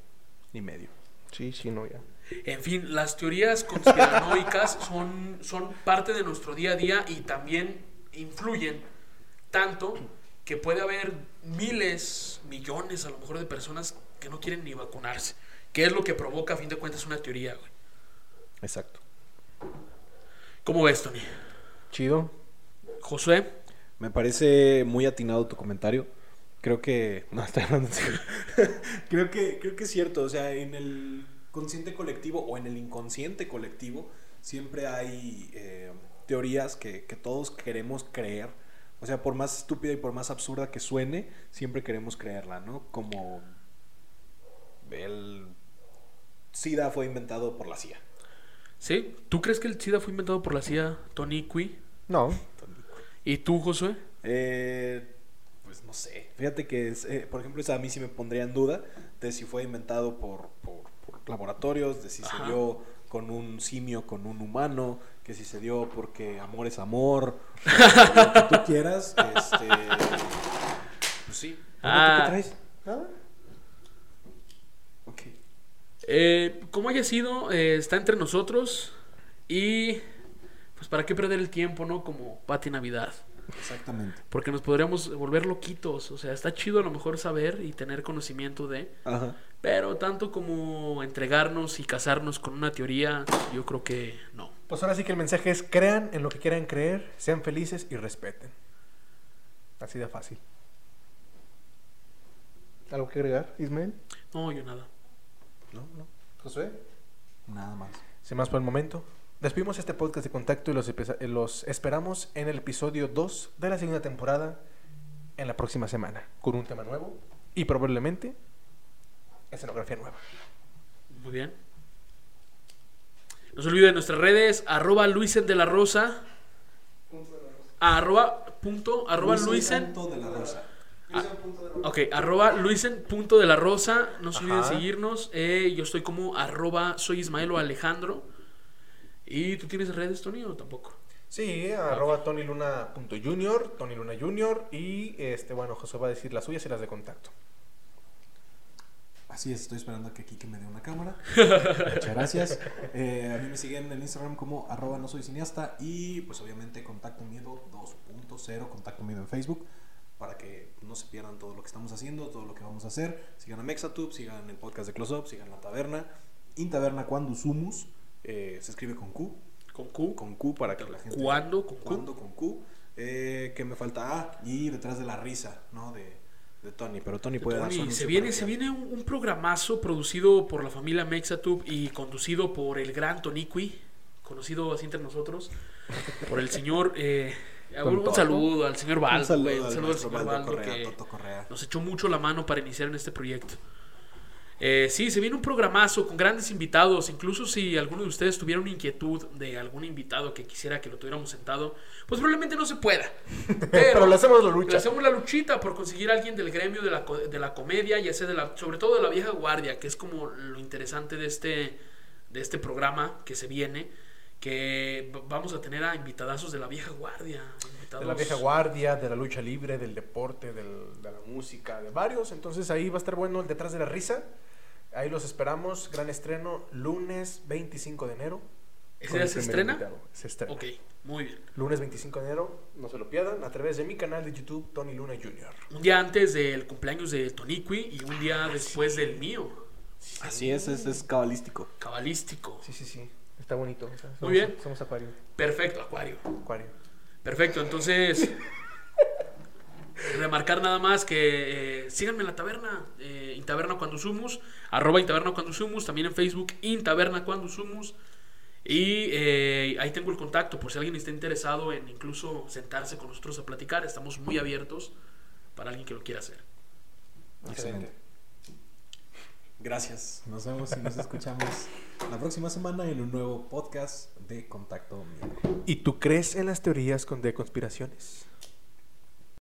y medio. Sí, sí, no, ya. En fin, las teorías conspiranoicas [laughs] son, son parte de nuestro día a día y también influyen tanto que puede haber miles, millones a lo mejor de personas que no quieren ni vacunarse. Que es lo que provoca, a fin de cuentas, una teoría, güey. Exacto. ¿Cómo ves, Tony? Chido. Josué, Me parece muy atinado tu comentario. Creo que. [laughs] No, estoy hablando en serio. [laughs] creo, que, creo que es cierto. O sea, en el consciente colectivo o en el inconsciente colectivo siempre hay eh, teorías que, que todos queremos creer. O sea, por más estúpida y por más absurda que suene, siempre queremos creerla, ¿no? Como el SIDA fue inventado por la CIA. ¿sí? ¿Tú crees que el SIDA fue inventado por la CIA, Tony Cui? No. ¿Y tú, Josué? Eh, pues no sé. Fíjate que, es, eh, por ejemplo, esa a mí sí me pondría en duda de si fue inventado por, por, por laboratorios, de si Ajá. se dio con un simio, con un humano, que si se dio porque amor es amor, lo que tú quieras. [laughs] Este, pues sí. Bueno, ¿tú Ah. qué traes? Nada. Ok. Eh, como haya sido, eh, está entre nosotros y pues para qué perder el tiempo, ¿no? Como Pati Navidad. Exactamente. Porque nos podríamos volver loquitos. O sea, está chido a lo mejor saber y tener conocimiento de. Ajá. Pero tanto como entregarnos y casarnos con una teoría, yo creo que no. Pues ahora sí que el mensaje es crean en lo que quieran creer, sean felices y respeten. Así de fácil. ¿Algo que agregar, Ismael? No, yo nada. No, no. Josué. Nada más. Sin más por el momento, despedimos este podcast de contacto y los, los esperamos en el episodio 2 de la segunda temporada en la próxima semana, con un tema nuevo y probablemente escenografía nueva. Muy bien. No se olvide de nuestras redes, arroba Luisen de la Rosa. Arroba punto, arroba Luisen. De la rosa. Ok, arroba Luisen punto de la Rosa. No se olviden seguirnos. Eh, yo estoy como arroba soy Ismael o Alejandro. ¿Y tú tienes redes, Tony, o tampoco? Sí, arroba tonyluna.junior, Tony Luna Junior. Y este, bueno, José va a decir las suyas y las de contacto. Así es, estoy esperando a que Kike me dé una cámara. [laughs] Muchas gracias. Eh, a mí me siguen en Instagram como arroba no soy cineasta y pues obviamente Contacto Miedo 2.0, Contacto Miedo en Facebook para que no se pierdan todo lo que estamos haciendo, todo lo que vamos a hacer. Sigan a Mexatube, sigan el podcast de Close Up, sigan la taberna. In Taberna Cuando Sumus, eh, se escribe con Q. Con Q. Con Q para que la gente... ¿Cuándo? Con Q. ¿Cuándo? Con Q. Eh, que me falta A y detrás de la risa, ¿no? De, de Tony. Pero Tony puede dar su se viene, se viene un, un programazo producido por la familia Mexatube y conducido por el gran Toniqui, conocido así entre nosotros, por el señor. eh, un, saludo al señor Baldo, Un saludo un al saludo al maestro señor Baldo Baldo Correa, que Toto Correa. nos echó mucho la mano para iniciar en este proyecto. Eh, sí, se viene un programazo con grandes invitados. Incluso si alguno de ustedes tuviera una inquietud de algún invitado que quisiera que lo tuviéramos sentado, pues probablemente no se pueda. [laughs] Pero le hacemos la lucha. Le hacemos la luchita por conseguir a alguien del gremio de la, de la comedia, ya sea de la, sobre todo de la vieja guardia, que es como lo interesante de este, de este programa que se viene, que vamos a tener a invitadazos de la vieja guardia. De invitados- la vieja guardia, de la lucha libre, del deporte, del- de la música, de varios. Entonces ahí va a estar bueno el detrás de la risa. Ahí los esperamos. Gran estreno, lunes 25 de enero. ¿Ese día se estrena? invitado. Se estrena. Ok, muy bien. Lunes 25 de enero, no se lo pierdan, a través de mi canal de YouTube, Tony Luna Jr. Un día antes del cumpleaños de Toniqui y un día después del mío, Así es, es, es cabalístico. cabalístico. Sí, sí, sí. Está bonito. o sea, somos- Muy bien. Somos acuario. Perfecto, Acuario. acuario. Perfecto, entonces [laughs] remarcar nada más que eh, síganme en la taberna, eh, Intaberna cuando sumus, arroba Intaberna cuando sumus, también en Facebook Intaberna cuando sumus. Y eh, ahí tengo el contacto por si alguien está interesado en incluso sentarse con nosotros a platicar. Estamos muy abiertos para alguien que lo quiera hacer. Excelente. Gracias. Nos vemos y nos escuchamos la próxima semana en un nuevo podcast de Contacto Miedo. ¿Y tú crees en las teorías con- de conspiraciones?